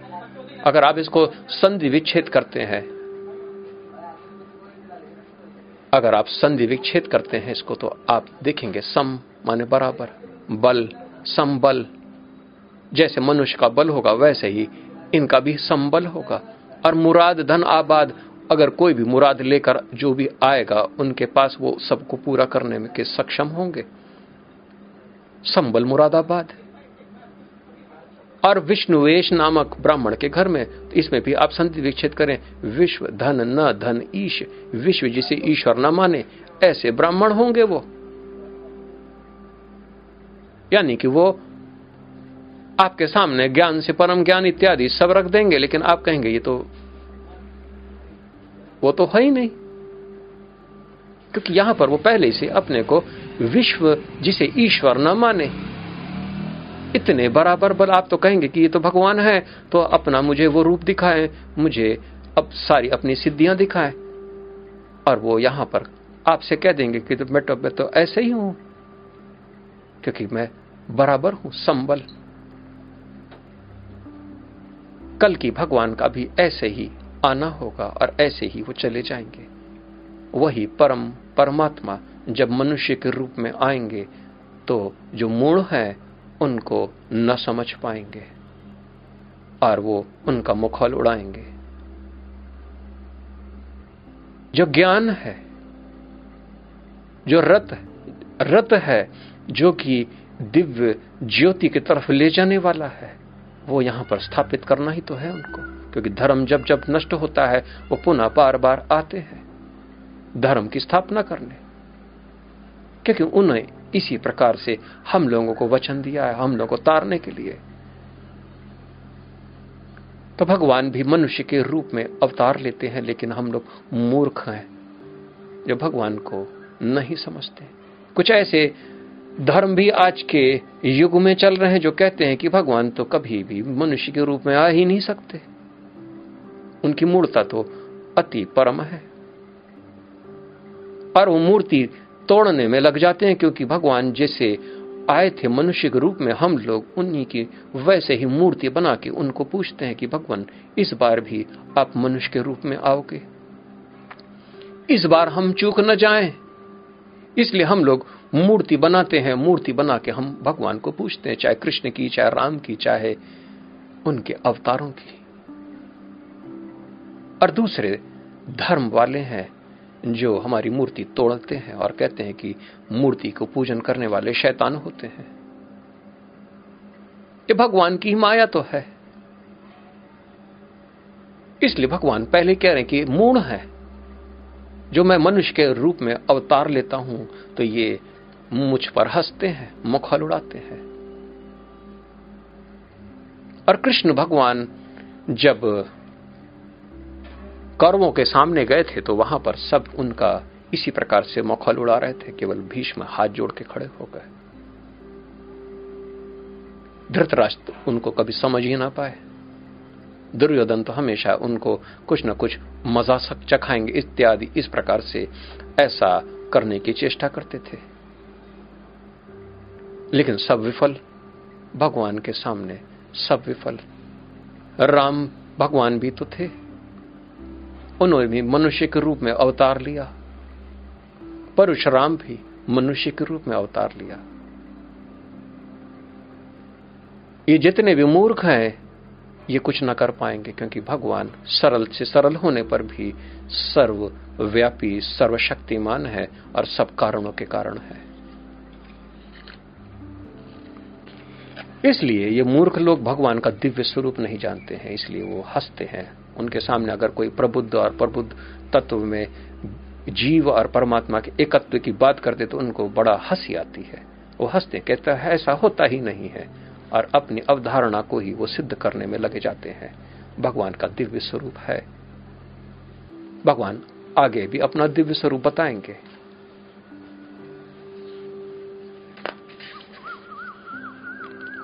अगर आप इसको संधि विच्छेद करते हैं, अगर आप संधि विच्छेद करते हैं इसको तो आप देखेंगे सम माने बराबर, बल, संबल। जैसे मनुष्य का बल होगा, वैसे ही इनका भी संबल होगा। और मुराद धन आबाद अगर कोई भी मुराद लेकर जो भी आएगा, उनके पास वो सबको पूरा करने में के सक्षम होंगे। संबल मुरादाबाद। और विष्णुवेश नामक ब्राह्मण के घर में तो इसमें भी आप संधि विच्छेद करें, विश्व धन न धन ईश, विश्व जिसे ईश्वर न माने, ऐसे ब्राह्मण होंगे वो। यानी कि वो आपके सामने ज्ञान से परम ज्ञान इत्यादि सब रख देंगे, लेकिन आप कहेंगे, ये तो वो तो है ही नहीं। क्योंकि यहाँ पर वो पहले से अपने को विश्व जिसे ईश्वर न माने। इतने बराबर बल आप तो कहेंगे कि ये तो भगवान है तो अपना मुझे वो रूप दिखाए, मुझे अब सारी अपनी सिद्धियाँ दिखाए। और वो यहाँ पर आपसे कह देंगे कि तो मैं तो मैं तो ऐसे ही हूँ, क्योंकि मैं बराबर हूँ, संबल। कल की भगवान का भी ऐसे ही आना होगा और ऐसे ही वो चले जाएँगे। वही परम, परमात्मा जब मनुष्य के रूप में आएँगे तो जो मूल है, उनको न समझ पाएँगे और वो उनका मुखौल उड़ाएँगे। जो ज्ञान है, जो रत रत है, जो कि दिव्य ज्योति की तरफ़ ले जाने वाला है, वो यहाँ पर स्थापित करना ही तो है उनको। क्योंकि धर्म जब जब नष्ट होता है, वो पुनः बार बार आते हैं। धर्म की स्थापना करने। क्योंकि उन्हें इसी प्रकार से हम लोगों को वचन दिया है, हम लोगों को तारने के लिए। तो भगवान भी मनुष्य के रूप में अवतार लेते हैं, लेकिन हम लोग मूर्ख हैं, जो भगवान को नहीं समझते। कुछ ऐसे धर्म भी आज के युग में चल रहे हैं, जो कहते हैं कि भगवान तो कभी भी मनुष्य के रूप में आ ही नहीं सकते। उनकी मूर्ता तो अति परम है। और वो मूर्ति तोड़ने में लग जाते हैं क्योंकि भगवान जैसे आए थे मनुष्य के रूप में हम लोग उन्हीं की वैसे ही मूर्ति बना के उनको पूछते हैं कि भगवान, इस बार भी आप मनुष्य के रूप में आओगे? इस बार हम चूक न जाएँ। इसलिए हम लोग मूर्ति बनाते हैं, मूर्ति बना के हम भगवान को पूछते हैं, चाहे कृष्ण की, चाहे राम की, चाहे उनके अवतारों की। और दूसरे धर्म वाले हैं जो हमारी मूर्ति तोड़ते हैं और कहते हैं कि मूर्ति को पूजन करने वाले शैतान होते हैं। ये भगवान की माया तो है। इसलिए भगवान पहले कह रहे हैं कि मूण है। जो मैं मनुष्य के रूप में अवतार लेता हूँ तो ये मुझ पर हँसते हैं, मुखल उड़ाते हैं। और कृष्ण भगवान जब कौरवों के सामने गए थे तो वहाँ पर सब उनका इसी प्रकार से मौखल उड़ा रहे थे, केवल भीष्म हाथ जोड़ के खड़े हो गए। धृतराष्ट्र उनको कभी समझ ही ना पाए। दुर्योधन तो हमेशा उनको कुछ न कुछ मज़ा चखाएँगे इत्यादि इस प्रकार से ऐसा करने की चेष्टा करते थे। लेकिन सब विफल, भगवान के सामने सब विफल। राम भगवान भी तो थे। उन्होंने भी मनुष्य के रूप में अवतार लिया। परशुराम भी मनुष्य के रूप में अवतार लिया। ये जितने भी मूर्ख हैं, ये कुछ ना कर पाएँगे क्योंकि भगवान सरल से सरल होने पर भी सर्वव्यापी, सर्वशक्तिमान है और सब कारणों के कारण है। इसलिए ये मूर्ख लोग भगवान का दिव्य स्वरूप नहीं जानते हैं, इसलिए वो हँसते हैं। उनके सामने अगर कोई प्रबुद्ध और प्रबुद्ध तत्व में जीव और परमात्मा के एकत्व की बात करते तो उनको बड़ा हँसी आती है। वो हँसते, कहते हैं, ऐसा होता ही नहीं है। और अपनी अवधारणा को ही वो सिद्ध करने में लगे जाते हैं। भगवान का दिव्य स्वरूप है। भगवान आगे भी अपना दिव्य स्वरूप बताएँगे।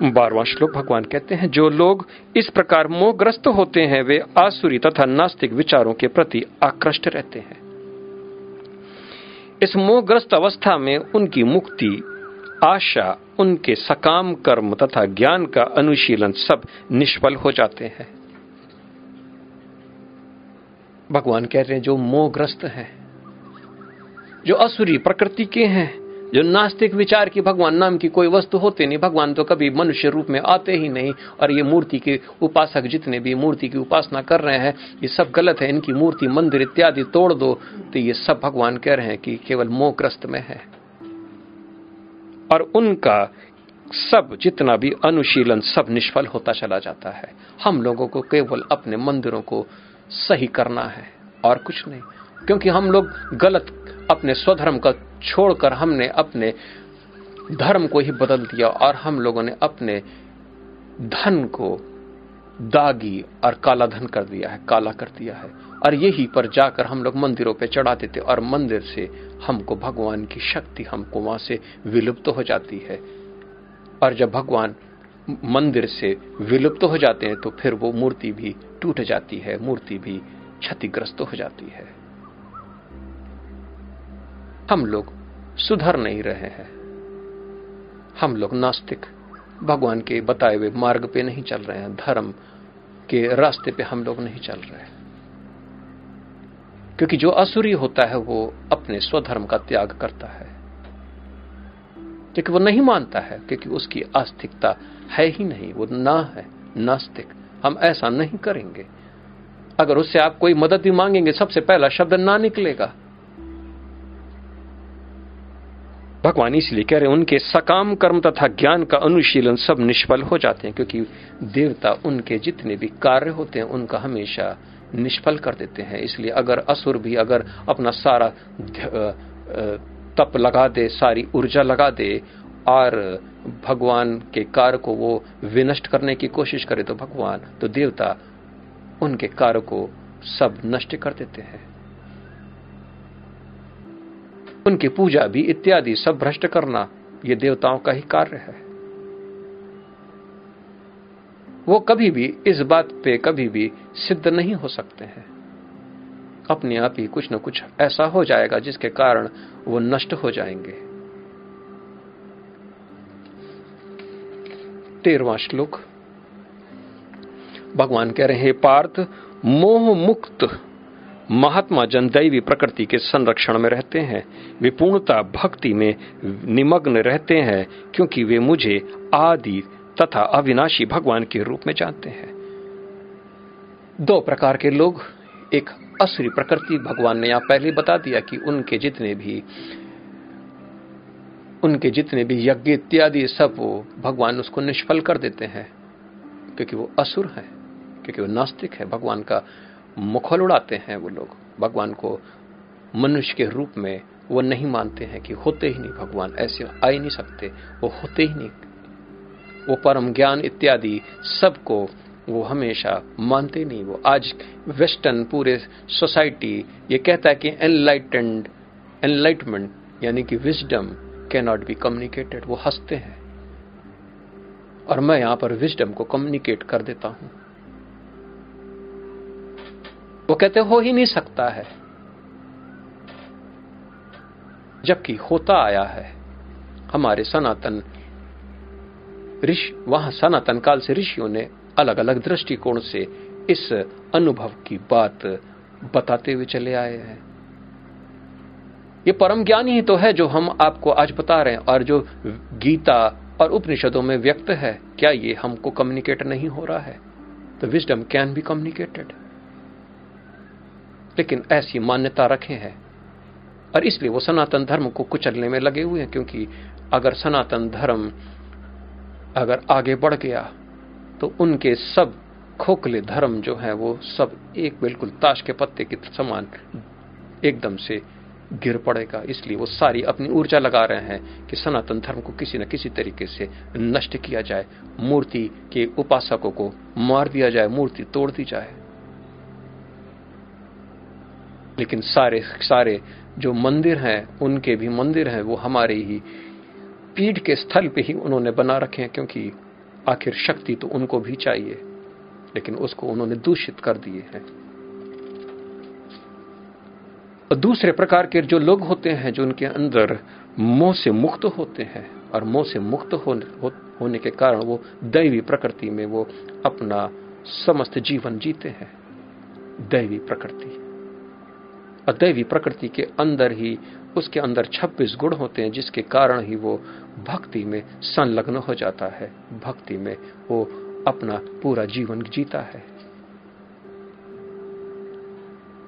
बारवा श्लोक भगवान कहते हैं, जो लोग इस प्रकार मोहग्रस्त होते हैं, वे आसुरी तथा नास्तिक विचारों के प्रति आकृष्ट रहते हैं। इस मोहग्रस्त अवस्था में उनकी मुक्ति, आशा, उनके सकाम कर्म तथा ज्ञान का अनुशीलन सब निष्फल हो जाते हैं। भगवान कह रहे हैं, जो मोहग्रस्त हैं, जो असुरी प्रकृति के हैं जो नास्तिक विचार की भगवान नाम की कोई वस्तु होते नहीं, भगवान तो कभी मनुष्य रूप में आते ही नहीं। और ये मूर्ति के उपासक जितने भी मूर्ति की उपासना कर रहे हैं, ये सब गलत है। इनकी मूर्ति, मंदिर इत्यादि तोड़ दो तो ये सब भगवान कह रहे हैं कि केवल मोहग्रस्त में है। और उनका सब, जितना भी अनुशीलन, सब निष्फल होता चला जाता है। हम लोगों को केवल अपने मंदिरों को सही करना है, और कुछ नहीं। क्योंकि हम लोग गलत अपने स्वधर्म का छोड़कर हमने अपने धर्म को ही बदल दिया और हम लोगों ने अपने धन को दागी और काला धन कर दिया है, काला कर दिया है। और यही पर जाकर हम लोग मंदिरों पे चढ़ाते थे और मंदिर से हमको भगवान की शक्ति हमको वहाँ से विलुप्त हो जाती है। और जब भगवान मंदिर से विलुप्त हो जाते हैं तो फिर वो मूर्ति भी टूट जाती है, मूर्ति भी क्षतिग्रस्त हो जाती है। हम लोग सुधर नहीं रहे हैं। हम लोग नास्तिक, भगवान के बताए हुए मार्ग पे नहीं चल रहे हैं, धर्म के रास्ते पे हम लोग नहीं चल रहे हैं। क्योंकि जो असुरी होता है, वो अपने स्वधर्म का त्याग करता है। क्योंकि वो नहीं मानता है, क्योंकि उसकी आस्तिकता है ही नहीं, वो ना है, नास्तिक। हम ऐसा नहीं करेंगे। अगर उससे आप कोई मदद भी मांगेंगे, सबसे पहला शब्द ना निकलेगा। भगवान इसलिए कह रहे हैं, उनके सकाम कर्म तथा ज्ञान का अनुशीलन सब निष्फल हो जाते हैं, क्योंकि देवता उनके जितने भी कार्य होते हैं, उनका हमेशा निष्फल कर देते हैं। इसलिए अगर असुर भी अगर अपना सारा तप लगा दे, सारी ऊर्जा लगा दे, और भगवान के कार्य को वो विनष्ट करने की कोशिश करे तो भगवान तो देवता उनके कार्य को सब नष्ट कर देते हैं। उनकी पूजा भी इत्यादि सब भ्रष्ट करना ये देवताओं का ही कार्य है। वो कभी भी इस बात पे कभी भी सिद्ध नहीं हो सकते हैं। अपने आप ही कुछ न कुछ ऐसा हो जाएगा जिसके कारण वो नष्ट हो जाएँगे। तेरवा श्लोक। भगवान कह रहे हैं पार्थ मोह मुक्त महात्मा जन दैवी प्रकृति के संरक्षण में रहते हैं। वे पूर्णता भक्ति में निमग्न रहते हैं, क्योंकि वे मुझे आदि तथा अविनाशी भगवान के रूप में जानते हैं। दो प्रकार के लोग। एक असुरी प्रकृति, भगवान ने यहाँ पहले बता दिया कि उनके जितने भी, उनके जितने भी यज्ञ इत्यादि सब वो भगवान उसको निष्फल कर देते हैं, क्योंकि वो असुर है, क्योंकि वो नास्तिक है। भगवान का मुखल उड़ाते हैं वो लोग। भगवान को मनुष्य के रूप में वो नहीं मानते हैं कि होते ही नहीं भगवान, ऐसे आ ही नहीं सकते। वो होते ही नहीं। वो परम ज्ञान इत्यादि सबको वो हमेशा मानते नहीं। वो आज वेस्टर्न पूरे सोसाइटी ये कहता है कि एनलाइटेंड एनलाइटमेंट यानी कि wisdom can not be communicated वो हँसते हैं। और मैं यहाँ पर विजडम को कम्युनिकेट कर देता हूँ। वो कहते हो, ही नहीं सकता है। जबकि होता आया है। हमारे सनातन ऋषि, वहाँ सनातन काल से ऋषियों ने अलग अलग दृष्टिकोण से इस अनुभव की बात बताते हुए चले आए हैं। ये परम ज्ञान ही तो है जो हम आपको आज बता रहे हैं और जो गीता और उपनिषदों में व्यक्त है। क्या ये हमको कम्युनिकेट नहीं हो रहा है? तो विजडम कैन बी कम्युनिकेटेड लेकिन ऐसी मान्यता रखे हैं। और इसलिए वो सनातन धर्म को कुचलने में लगे हुए हैं, क्योंकि अगर सनातन धर्म अगर आगे बढ़ गया तो उनके सब खोखले धर्म जो है, वो सब एक बिल्कुल ताश के पत्ते के समान एकदम से गिर पड़ेगा। इसलिए वो सारी अपनी ऊर्जा लगा रहे हैं कि सनातन धर्म को किसी न किसी तरीके से नष्ट किया जाए, मूर्ति के उपासकों को मार दिया जाए, मूर्ति तोड़ दी जाए। लेकिन सारे सारे जो मंदिर हैं उनके भी मंदिर हैं वो हमारे ही पीठ के स्थल पे ही उन्होंने बना रखे हैं क्योंकि आखिर शक्ति तो उनको भी चाहिए लेकिन उसको उन्होंने दूषित कर दिए हैं। और दूसरे प्रकार के जो लोग होते हैं जो उनके अंदर मोह से मुक्त होते हैं और मोह से मुक्त होने, हो, होने के कारण वो दैवी प्रकृति में वो अपना समस्त जीवन जीते हैं। दैवी प्रकृति। अदैवी प्रकृति के अंदर ही, उसके अंदर 26 गुण होते हैं, जिसके कारण ही वो भक्ति में संलग्न हो जाता है। भक्ति में वो अपना पूरा जीवन जीता है।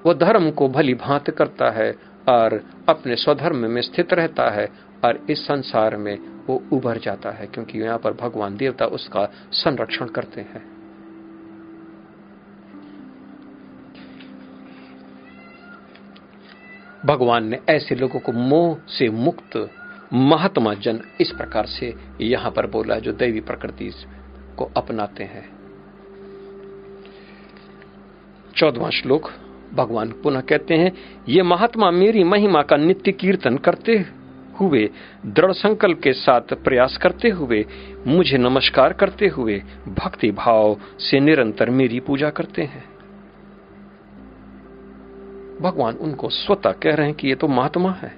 वो धर्म को भली भांत करता है और अपने स्वधर्म में स्थित रहता है और इस संसार में वो उभर जाता है, क्योंकि यहाँ पर भगवान देवता उसका संरक्षण करते हैं। भगवान ने ऐसे लोगों को मोह से मुक्त महात्मा जन इस प्रकार से यहाँ पर बोला जो दैवी प्रकृति को अपनाते हैं। चौदवा श्लोक, भगवान पुनः कहते हैं, ये महात्मा मेरी महिमा का नित्य कीर्तन करते हुए, दृढ़ संकल्प के साथ प्रयास करते हुए, मुझे नमस्कार करते हुए, भक्ति भाव से निरंतर मेरी पूजा करते हैं। भगवान उनको स्वतः कह रहे हैं कि ये तो महात्मा है।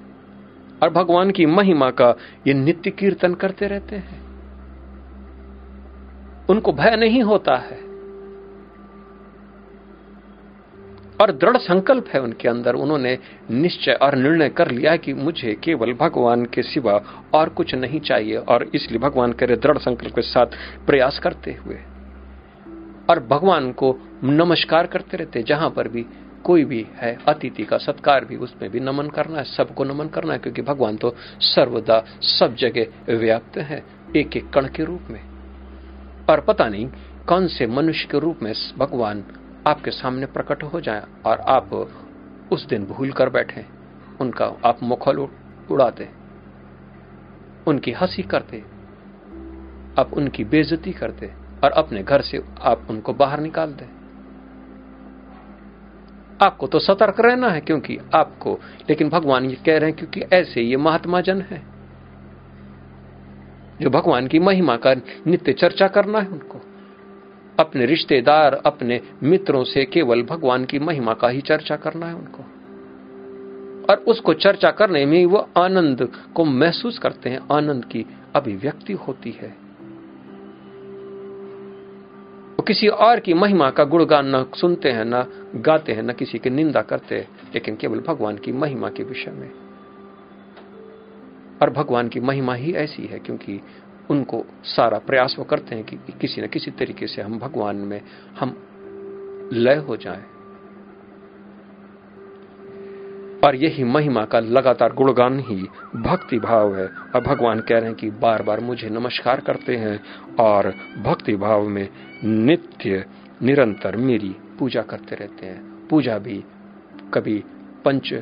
और भगवान की महिमा का ये नित्य कीर्तन करते रहते हैं। उनको भय नहीं होता है। और दृढ़ संकल्प है उनके अंदर। उन्होंने निश्चय और निर्णय कर लिया कि मुझे केवल भगवान के सिवा और कुछ नहीं चाहिए। और इसलिए भगवान करे दृढ़ संकल्प के साथ प्रयास करते हुए। और भगवान को नमस्कार करते रहते जहाँ पर भी कोई भी है, अतिथि का सत्कार भी उसमें भी नमन करना है, सबको नमन करना है, क्योंकि भगवान तो सर्वदा सब जगह व्याप्त है एक एक कण के रूप में। और पता नहीं कौन से मनुष्य के रूप में भगवान आपके सामने प्रकट हो जाए और आप उस दिन भूल कर बैठे, उनका आप मुखल उड़ाते, उनकी हँसी करते, आप उनकी बेजती करते और अपने घर से आप उनको बाहर निकाल दे। आपको तो सतर्क रहना है क्योंकि आपको, लेकिन भगवान ये कह रहे हैं क्योंकि ऐसे ये महात्मा जन है। जो भगवान की महिमा का नित्य चर्चा करना है उनको। अपने रिश्तेदार, अपने मित्रों से केवल भगवान की महिमा का ही चर्चा करना है उनको। और उसको चर्चा करने में वो आनंद को महसूस करते हैं, आनंद की अभिव्यक्ति होती है। किसी और की महिमा का गुणगान न सुनते हैं, न गाते हैं, न किसी की निंदा करते हैं, लेकिन केवल भगवान की महिमा के विषय में। और भगवान की महिमा ही ऐसी है, क्योंकि उनको सारा प्रयास वो करते हैं कि किसी न किसी तरीके से हम भगवान में, हम लय हो जाएँ। और यही महिमा का लगातार गुणगान ही भक्ति भाव है। और भगवान कह रहे हैं कि बार बार मुझे नमस्कार करते हैं, और भक्ति भाव में नित्य, निरंतर मेरी पूजा करते रहते हैं। पूजा भी कभी पंच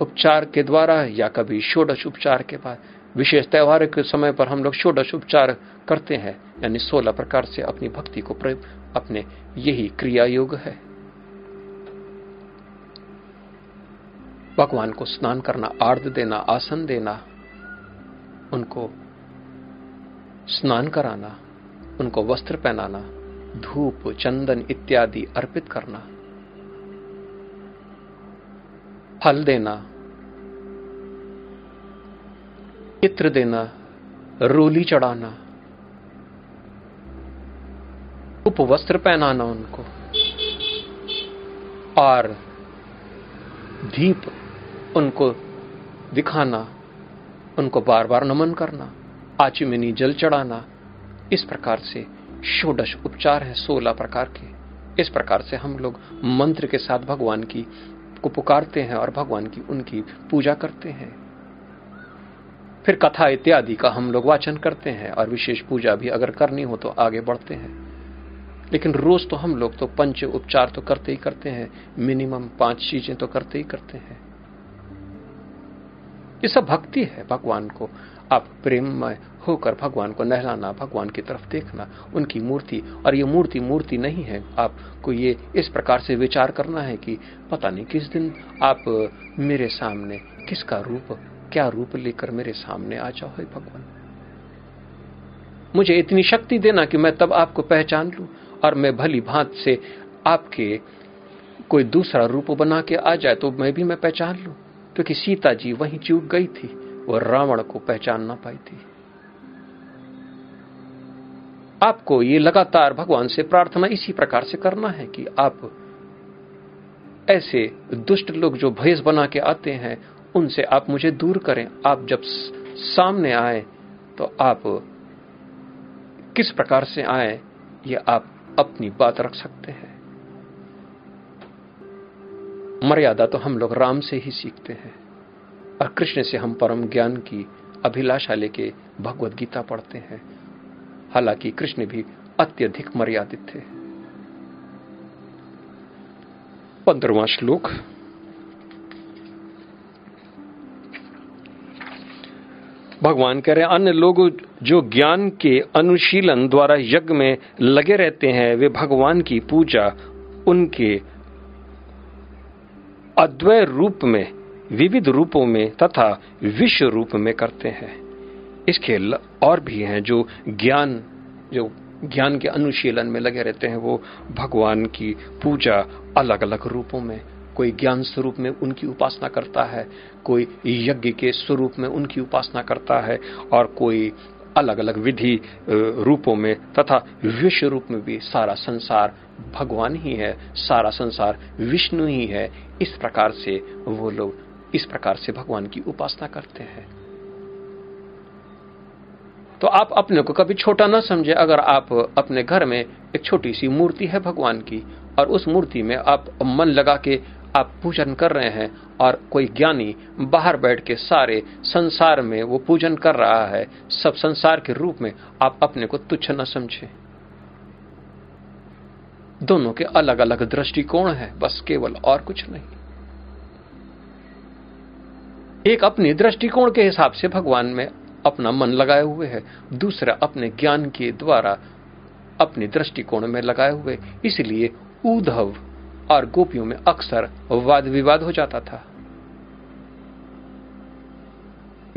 उपचार के द्वारा या कभी षोडश उपचार के बाद। विशेष त्योहार के समय पर हम लोग षोडश उपचार करते हैं, यानी सोलह प्रकार से अपनी भक्ति को अपने यही क्रिया योग है। भगवान को स्नान करना आर्द देना, आसन देना, उनको स्नान कराना, उनको वस्त्र पहनाना धूप, चंदन इत्यादि अर्पित करना। फल देना। चित्र देना। रोली चढ़ाना। उपवस्त्र पहनाना उनको। और दीप उनको दिखाना। उनको बार बार नमन करना। आचमिनी जल चढ़ाना। इस प्रकार से षोडश उपचार है सोलह प्रकार के। इस प्रकार से हम लोग मंत्र के साथ भगवान की को पुकारते हैं और भगवान की उनकी पूजा करते हैं। फिर कथा इत्यादि का हम लोग वाचन करते हैं और विशेष पूजा भी अगर करनी हो तो आगे बढ़ते हैं। लेकिन रोज तो हम लोग तो पंच उपचार तो करते ही करते हैं मिनिमम पाँच चीज़ें तो करते ही करते हैं। ये सब भक्ति है भगवान को। आप प्रेममय होकर भगवान को नहलाना, भगवान की तरफ़ देखना, उनकी मूर्ति। और ये मूर्ति मूर्ति नहीं है। आपको ये इस प्रकार से विचार करना है कि पता नहीं किस दिन आप मेरे सामने किसका रूप, क्या रूप लेकर मेरे सामने आ जाओ है भगवान। मुझे इतनी शक्ति देना कि मैं तब आपको पहचान लू और मैं भली भांत से आपके कोई दूसरा रूप बना के आ जाए तो मैं भी मैं पहचान लू। क्योंकि सीता जी वहीं चूक गई थी, वो रावण को पहचान ना पाई थी। आपको ये लगातार भगवान से प्रार्थना इसी प्रकार से करना है कि आप ऐसे दुष्ट लोग जो भयस बना के आते हैं, उनसे आप मुझे दूर करें। आप जब सामने आए तो आप किस प्रकार से आए, ये आप अपनी बात रख सकते हैं। मर्यादा तो हम लोग राम से ही सीखते हैं, और कृष्ण से हम परम ज्ञान की अभिलाषा लेके भगवत गीता पढ़ते हैं। हालाँकि कृष्ण भी अत्यधिक मर्यादित थे। पंद्रवा श्लोक। भगवान कह रहे हैं, अन्य लोग जो ज्ञान के अनुशीलन द्वारा यज्ञ में लगे रहते हैं, वे भगवान की पूजा उनके अद्वय रूप में, विविध रूपों में तथा विश्व रूप में करते हैं। इसके और भी हैं जो ज्ञान जो ज्ञान के अनुशीलन में लगे रहते हैं, वो भगवान की पूजा अलग अलग रूपों में, कोई ज्ञान स्वरूप में उनकी उपासना करता है, कोई यज्ञ के स्वरूप में उनकी उपासना करता है, और कोई अलग अलग विधि रूपों में तथा विश्व रूप में भी सारा संसार भगवान ही है, सारा संसार विष्णु ही है। इस प्रकार से वो लोग, इस प्रकार से भगवान की उपासना करते हैं। तो आप अपने को कभी छोटा ना समझे, अगर आप अपने घर में एक छोटी सी मूर्ति है भगवान की, और उस मूर्ति में आप मन लगा के आप पूजन कर रहे हैं, और कोई ज्ञानी बाहर बैठ के सारे संसार में वो पूजन कर रहा है, सब संसार के रूप में आप अपने को तुच्छ न समझे। दोनों के अलग अलग दृष्टिकोण है, बस केवल और कुछ नहीं। एक अपनी दृष्टिकोण के हिसाब से भगवान में अपना मन लगाए हुए है, दूसरा अपने ज्ञान के द्वारा अपने दृष्टिकोण में लगाए हुए, इसलिए उद्धव और गोपियों में अक्सर वाद विवाद हो जाता था।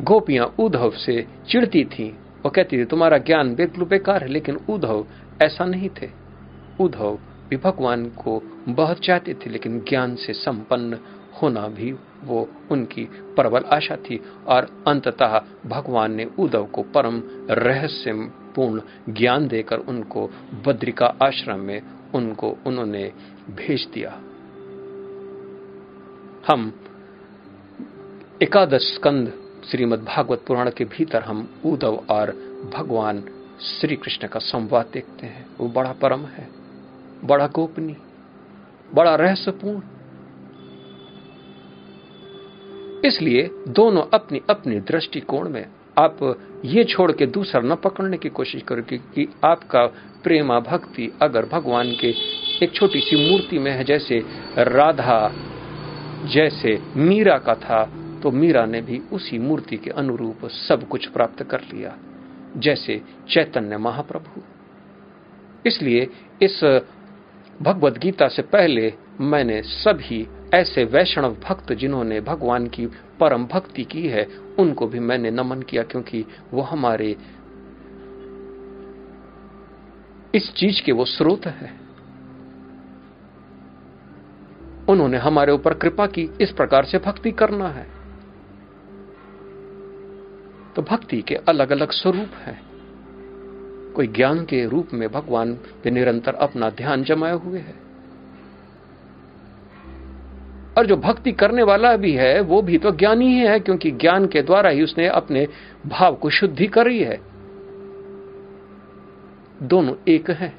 गोपियाँ उद्धव से चिढ़ती थीं। वो कहती थी, तुम्हारा ज्ञान बेकलू बेकार है, लेकिन उद्धव ऐसा नहीं थे। उद्धव भी भगवान को बहुत चाहते थे, लेकिन ज्ञान से संपन्न होना भी वो उनकी प्रबल आशा थी और अंततः भगवान ने उद्धव को परम रहस्यपूर्ण ज्ञान देकर उनको बद्रिका आश्रम में उनको उन्होंने भेज दिया। हम एकादश स्कंद श्रीमद् भागवत पुराण के भीतर हम उद्धव और भगवान श्री कृष्ण का संवाद देखते हैं। वो बड़ा परम है, बड़ा गोपनीय, बड़ा रहस्यपूर्ण। इसलिए दोनों अपनी अपनी दृष्टिकोण में आप ये छोड़ के दूसरा न पकड़ने की कोशिश करो कि आपका प्रेमा भक्ति अगर भगवान के एक छोटी सी मूर्ति में है, जैसे राधा, जैसे मीरा का था तो मीरा ने भी उसी मूर्ति के अनुरूप सब कुछ प्राप्त कर लिया, जैसे चैतन्य महाप्रभु। इसलिए इस भगवत गीता से पहले मैंने सभी ऐसे वैष्णव भक्त जिन्होंने भगवान की परम भक्ति की है, उनको भी मैंने नमन किया क्योंकि वो हमारे इस चीज़ के वो स्रोत है। उन्होंने हमारे ऊपर कृपा की, इस प्रकार से भक्ति करना है। तो भक्ति के अलग अलग स्वरूप हैं। कोई ज्ञान के रूप में भगवान पे निरंतर अपना ध्यान जमाए हुए है। और जो भक्ति करने वाला भी है, वो भी तो ज्ञानी ही है, क्योंकि ज्ञान के द्वारा ही उसने अपने भाव को शुद्धि करी है। दोनों एक हैं,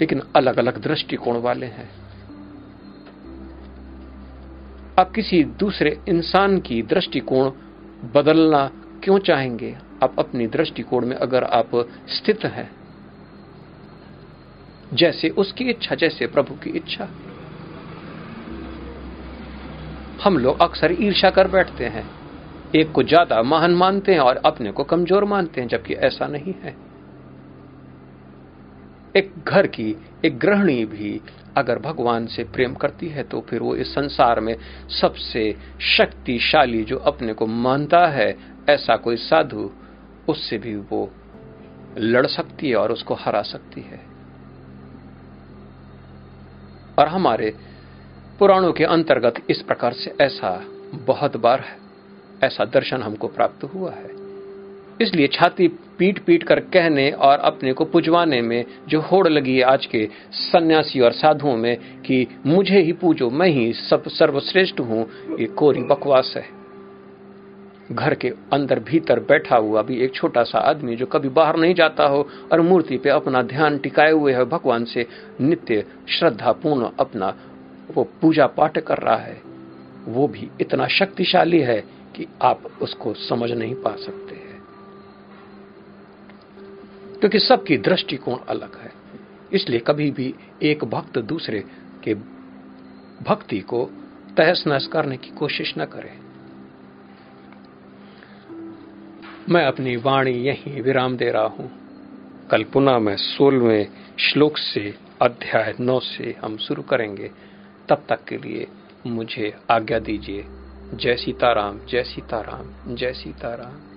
लेकिन अलग अलग दृष्टिकोण वाले हैं। आप किसी दूसरे इंसान की दृष्टिकोण बदलना क्यों चाहेंगे? आप अपनी दृष्टिकोण में अगर आप स्थित हैं, जैसे उसकी इच्छा, जैसे प्रभु की इच्छा। हम लोग अक्सर ईर्षा कर बैठते हैं। एक को ज़्यादा महान मानते हैं और अपने को कमज़ोर मानते हैं, जबकि ऐसा नहीं है। एक घर की एक गृहिणी भी अगर भगवान से प्रेम करती है तो फिर वो इस संसार में सबसे शक्तिशाली जो अपने को मानता है, ऐसा कोई साधु, उससे भी वो लड़ सकती है और उसको हरा सकती है। और हमारे पुराणों के अंतर्गत इस प्रकार से ऐसा बहुत बार है। ऐसा दर्शन हमको प्राप्त हुआ है। इसलिए छाती पीट पीट कर कहने और अपने को पुजवाने में जो होड़ लगी है आज के सन्यासी और साधुओं में कि मुझे ही पूजो, मैं ही सब सर्वश्रेष्ठ हूँ, ये कोरी बकवास है। घर के अंदर भीतर बैठा हुआ भी एक छोटा सा आदमी जो कभी बाहर नहीं जाता हो और मूर्ति पे अपना ध्यान टिकाए हुए है, भगवान से नित्य श्रद्धा पूर्ण अपना वो पूजा पाठ कर रहा है, वो भी इतना शक्तिशाली है कि आप उसको समझ नहीं पा सकते हैं। क्योंकि सबकी दृष्टिकोण अलग है, इसलिए कभी भी एक भक्त दूसरे के भक्ति को तहस नहस करने की कोशिश न करे। मैं अपनी वाणी यहीं विराम दे रहा हूँ। कल पुनः मैं सोलवें श्लोक से अध्याय नौ से हम शुरू करेंगे। तब तक के लिए मुझे आज्ञा दीजिए। जय सीताराम जय सीताराम जय सीताराम।